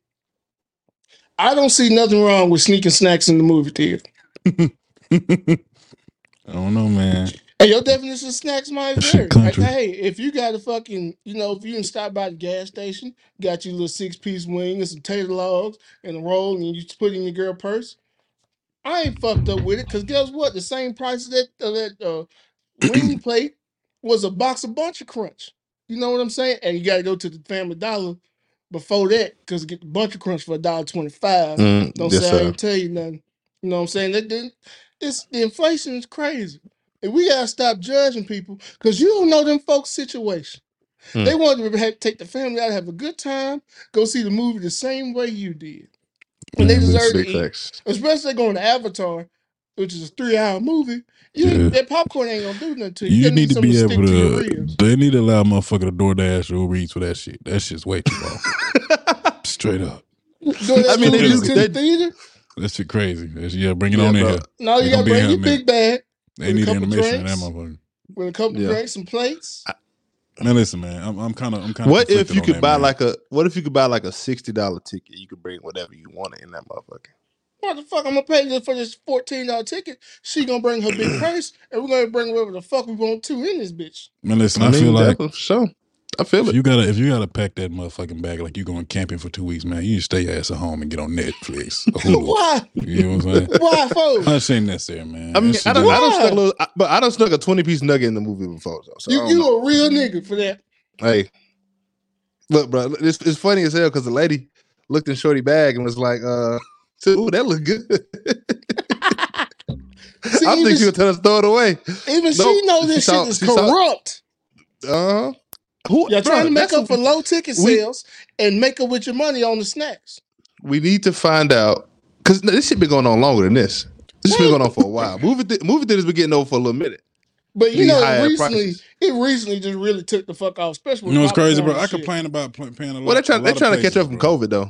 I don't see nothing wrong with sneaking snacks in the movie theater. <laughs> I don't know, man. Hey, your definition of snacks might That vary. country. Like, hey, if you got a fucking, you know, if you can stop by the gas station, got your little six piece wing and some tater logs and a roll, and you put it in your girl purse. I ain't fucked up with it because guess what? The same price of that uh, that uh, wing <clears throat> plate was a box of Buncha Crunch. You know what I'm saying? And you got to go to the Family Dollar before that because get the Buncha Crunch for a dollar twenty five. Mm, Don't yes, say I sir. ain't tell you nothing. You know what I'm saying? That didn't it's the inflation is crazy. And we gotta stop judging people because you don't know them folks' situation. Hmm. They want to have, take the family out, have a good time, go see the movie the same way you did. And they Man, deserve to Big eat. facts. Especially going to Avatar, which is a three hour movie. You Yeah. that popcorn ain't gonna do nothing to you. You need to something be stick able to your to. ribs. They need to allow motherfucker to DoorDash or Uber Eats for that shit. That shit's way too long. <laughs> Straight up. Doing that I mean, they to do- the they- theater? That shit crazy. Yeah, bring it Yeah, on in bro. here. No, They you gonna gotta be bring here your big bag They a need couple animation in that motherfucker. with a couple Yeah. drinks and plates. Man, listen, man. I'm, I'm kind of, I'm kind of. What if you could buy like a what if you could buy like a sixty dollar ticket? You could bring whatever you wanted in that motherfucker. What the fuck? I'm gonna pay this for this fourteen dollar ticket. She gonna bring her big <clears throat> purse, and we're gonna bring whatever the fuck we want to in this bitch. Man, listen. I, I, mean, feel like definitely, for sure. I feel if it. you gotta, if you gotta pack that motherfucking bag like you going camping for two weeks, man, you just stay your ass at home and get on Netflix. <laughs> Why? you know what I'm saying? <laughs> Why, folks? That shit ain't necessary, man. I mean, That I don't, just- I don't Why? snuck a little, I, but I don't snuck a twenty piece nugget in the movie before. So, so You you know. a real nigga for that. hey, look, bro, it's, it's funny as hell because the lady looked in Shorty bag and was like, "Uh, ooh, that look good." <laughs> See, I think she was telling us to throw it away. even she Nope. know She this saw- shit is she saw- corrupt. Uh, who? Y'all bro, trying to make that's up for what low ticket we- sales and make up with your money on the snacks. we need to find out because this shit been going on longer than this. This been going on for a while. <laughs> Movie th- movie theaters been getting over for a little minute. But you These know, higher it recently, prices. it recently just really took the fuck off, especially with You know what's crazy, popcorn bro? and I shit. complain about pl- paying a lot. Well, they're trying a they're lot of trying to catch places, up from bro. COVID though.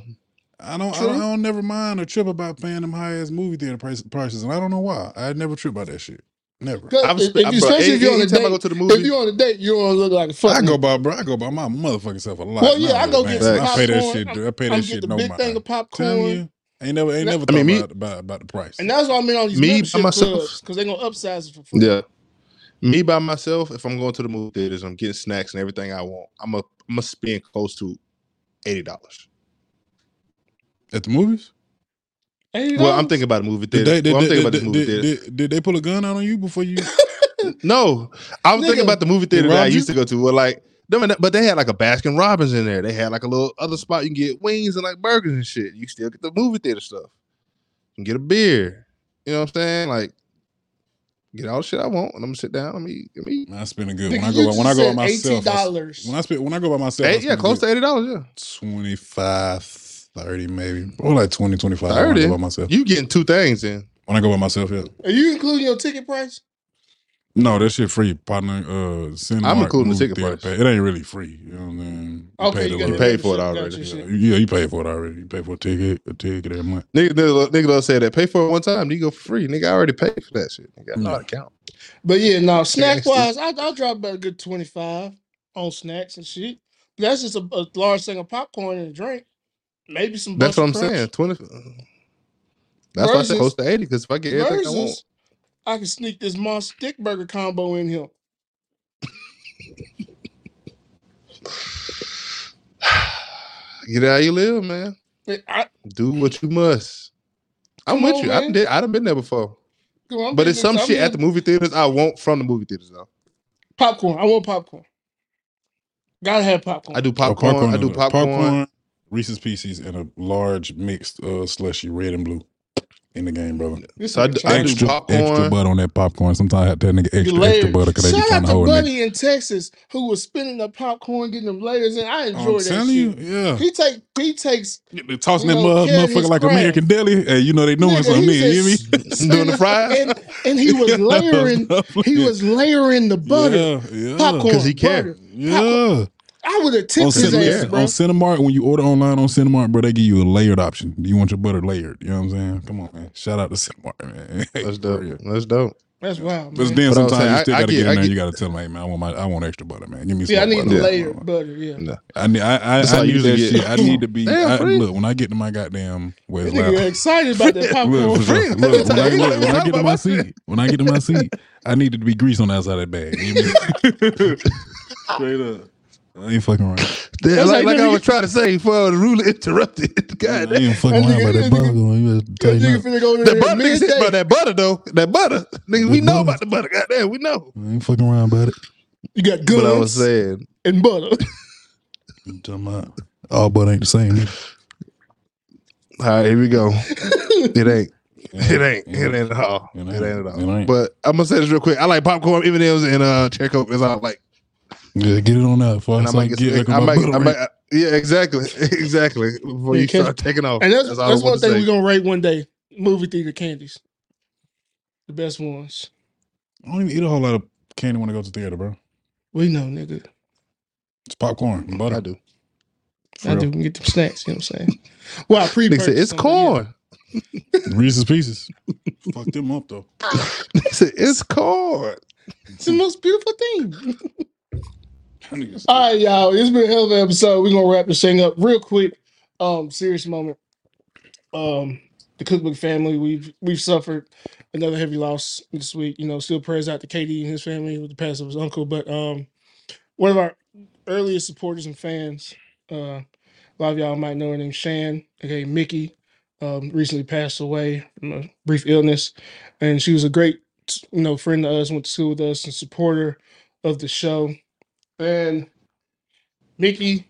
I don't, I don't, I don't never mind or trip about paying them high ass movie theater price, prices, and I don't know why. I never trip about that shit. Never. 'Cause I was, if, if I, you, bro, especially if you're on a anytime I date, go to the if you're on a date, you don't look like a fuck. I go by, bro. I go by my motherfucking self a lot. Well, yeah, Nah, I go get some popcorn. I pay that shit. I pay I'm that get shit the no big mind. thing of popcorn. ain't never, ain't never I thought mean, me- about, about about the price. And that's why I'm in on these Me, by myself- because they're gonna upsize it for free. yeah. Me by myself, if I'm going to the movie theaters, I'm getting snacks and everything I want. I'm a I'm gonna spend close to eighty dollars. At the movies? Well, I'm thinking about the movie Did theater. they, did, well, I'm did, thinking about did, the movie theater. did, did they pull a gun out on you before you? <laughs> No, I was Nigga, thinking about the movie theater that I robbed used to go to. Well, like, them and that- but they had like a Baskin Robbins in there. They had like a little other spot you can get wings and like burgers and shit. You still get the movie theater stuff. You can get a beer. You know what I'm saying? Like, get all the shit I want, and I'm gonna sit down. I'm eat. I'm eat. I spend a good when I go when I go by myself. I, $18. when I spend when I go by myself, I Hey, yeah, close to eighty dollars. Yeah, 25, 30 maybe, or like 20, 25 when I 30? go by myself. you getting two things in. When I go by myself, yeah. Are you including your ticket price? No, that shit free. Partner, uh, Cinemark I'm including the ticket theater price. pay. It ain't really free. You know what I mean? You Okay, paid you got little- You paid for it already. yeah. Yeah, you pay for it already. You pay for a ticket, a ticket every month. Nigga, nigga, nigga don't say that. Pay for it one time, you go for free. Nigga, I already paid for that shit. Nigga, I know how to count. But yeah, no, snack wise, I, I'll drop about a good 25 on snacks and shit. That's just a, a large thing of popcorn and a drink. Maybe some That's what I'm Buncha Crunch. saying. Twenty. That's why I said Versus- close to eighty. Because if I get everything I want, Versus, I can sneak this monster stick burger combo in here. <sighs> get how you live, man. I, Do what you must. I'm Come with on, you. I man. did. I done been there before. come on, I'm but it's thinking- some I'm shit at the movie theaters I want from the movie theaters though. popcorn. I want popcorn. Gotta have popcorn. I do Oh, popcorn. I do is- popcorn. Reese's Pieces, and a large mixed uh, slushy, red and blue, in the game, brother. This So I nigga do- I do extra, popcorn. extra butter on that popcorn. Sometimes I have to have that nigga get extra, extra butter because they be Shout trying out to to hold a nigga. Buddy in Texas who was spinning the popcorn, getting them layers in. I enjoy I'm that telling shit. you, yeah. He take he takes They're tossing You that know, mother- motherfucker like craft. American Deli. Hey, you know they doing Nigga, something. he You hear me? <laughs> Doing the fries? and, and he <laughs> was layering he was layering the butter Yeah, yeah. popcorn 'Cause he care. butter. Yeah. I would have On, his Cin- ass, on. Cinemark, when you order online on Cinemark, bro, they give you a layered option. You want your butter layered. You know what I'm saying? Come on, man. Shout out to Cinemark, man. <laughs> That's For dope. real. That's dope. That's wild, But man. then But I was sometimes saying, you still I got to get- get in there. get- You got to tell them, hey man, I want my, I want extra butter, man. Give me some Yeah, I need butter. the Yeah. layered butter. Yeah, No. I need, I, I, I I need usually that get- shit. I need to be. Damn, I, look, when I get to my goddamn West That nigga Lab, excited about that <laughs> popcorn. Look, for sure. Look, when, I, Every time- look, when I get to my seat, when I get to my seat, I need it to be grease on the outside of that bag. You hear me? <laughs> Straight up. I ain't fucking around. <laughs> Damn, like, like like I was trying to say before the ruler interrupted. <laughs> I God, ain't fucking That around about that that butter. nigga- going. You better That tighten nigga finna go that butter, niggas hit that butter though. That butter, nigga, we The know about the butter. Goddamn, we know. I ain't fucking around about it. You got But I was guns saying, and butter. <laughs> I'm talking about all butter ain't the same. either. all right, here we go. It ain't. It ain't. It ain't at all. It It ain't. ain't at all. Ain't. But I'm gonna say this real quick. I like popcorn, even if and uh cherry coke is all like. Yeah, get it on up Before I And I start might get. getting Some, like I might, I might, yeah, exactly, <laughs> exactly. Before Yeah, you catch- start taking off, And that's all that's, one thing say. we're gonna rate one day. Movie theater candies. The best ones. I don't even eat a whole lot of candy when I go to theater, bro. We know, nigga. It's popcorn and butter. I do. I do get them snacks, you know what I'm saying? <laughs> Well, I pre Nigga said it's corn. <laughs> Reese's Pieces. Fuck them up though. He said it's corn. It's the most beautiful thing. All right, y'all. It's been a hell of an episode. We're gonna wrap this thing up real quick. Um, serious moment. Um, the Cookbook family, we've we've suffered another heavy loss this week. You know, still prayers out to KD and his family with the pass of his uncle. But um one of our earliest supporters and fans, uh, a lot of y'all might know her name Shan, okay, Mickey, um, recently passed away from a brief illness. And she was a great, you know, friend to us, went to school with us and supporter of the show. And Mickey,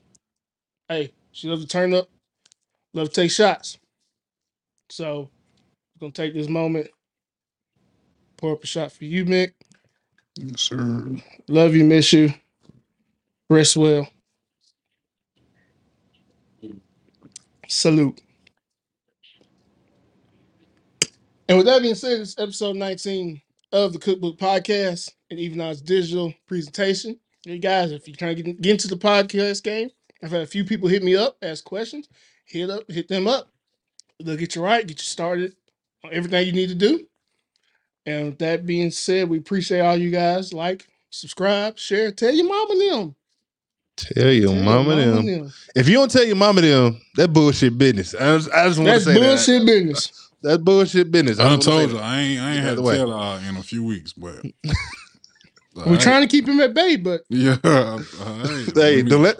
hey, she loves to turn up, love to take shots. So we're gonna take this moment, pour up a shot for you, Mick. Yes, sir. Love you, miss you. Rest well. Salute. And with that being said, it's episode 19 of the Cookbook Podcast and Even Odds Digital presentation. Hey guys, if you're trying to get, get into the podcast game, I've had a few people hit me up, ask questions. Hit up, hit them up. They'll get you right, get you started on everything you need to do. And with that being said, we appreciate all you guys. Like, subscribe, share, tell your mom and them. Tell your Tell mama your them. them. If you don't tell your mama them, that bullshit business. I just, I just want to That's say that. bullshit business. That's bullshit business. I done just wanna told say you that. I ain't I ain't Get had to the way. tell uh, in a few weeks, but All <laughs> We're right. trying to keep him at bay, but <laughs> Yeah. All right. <laughs> Hey, Let me- let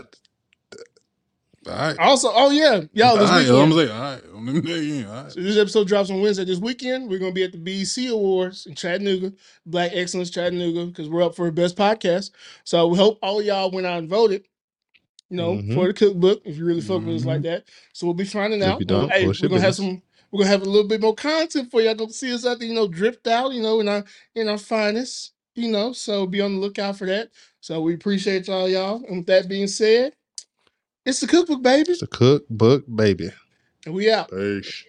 all right. also, oh yeah, y'all all this right. I'm weekend. saying, all right. Let me dig. All right. So this episode drops on Wednesday. This weekend, we're gonna be at the BEC Awards in Chattanooga, Black Excellence Chattanooga, because we're up for best podcast. So we hope all y'all went out and voted. You know, Mhm. for the cookbook, if you really fuck with us like that. So we'll be finding out. Well, hey, we're gonna have some. We're gonna have a little bit more content for y'all. Don't see us out there, you know, dripped out, you know, in our in our finest, you know. So be on the lookout for that. So we appreciate y'all, y'all. And with that being said, it's the cookbook, baby, It's the cookbook, baby. and we out. Peace.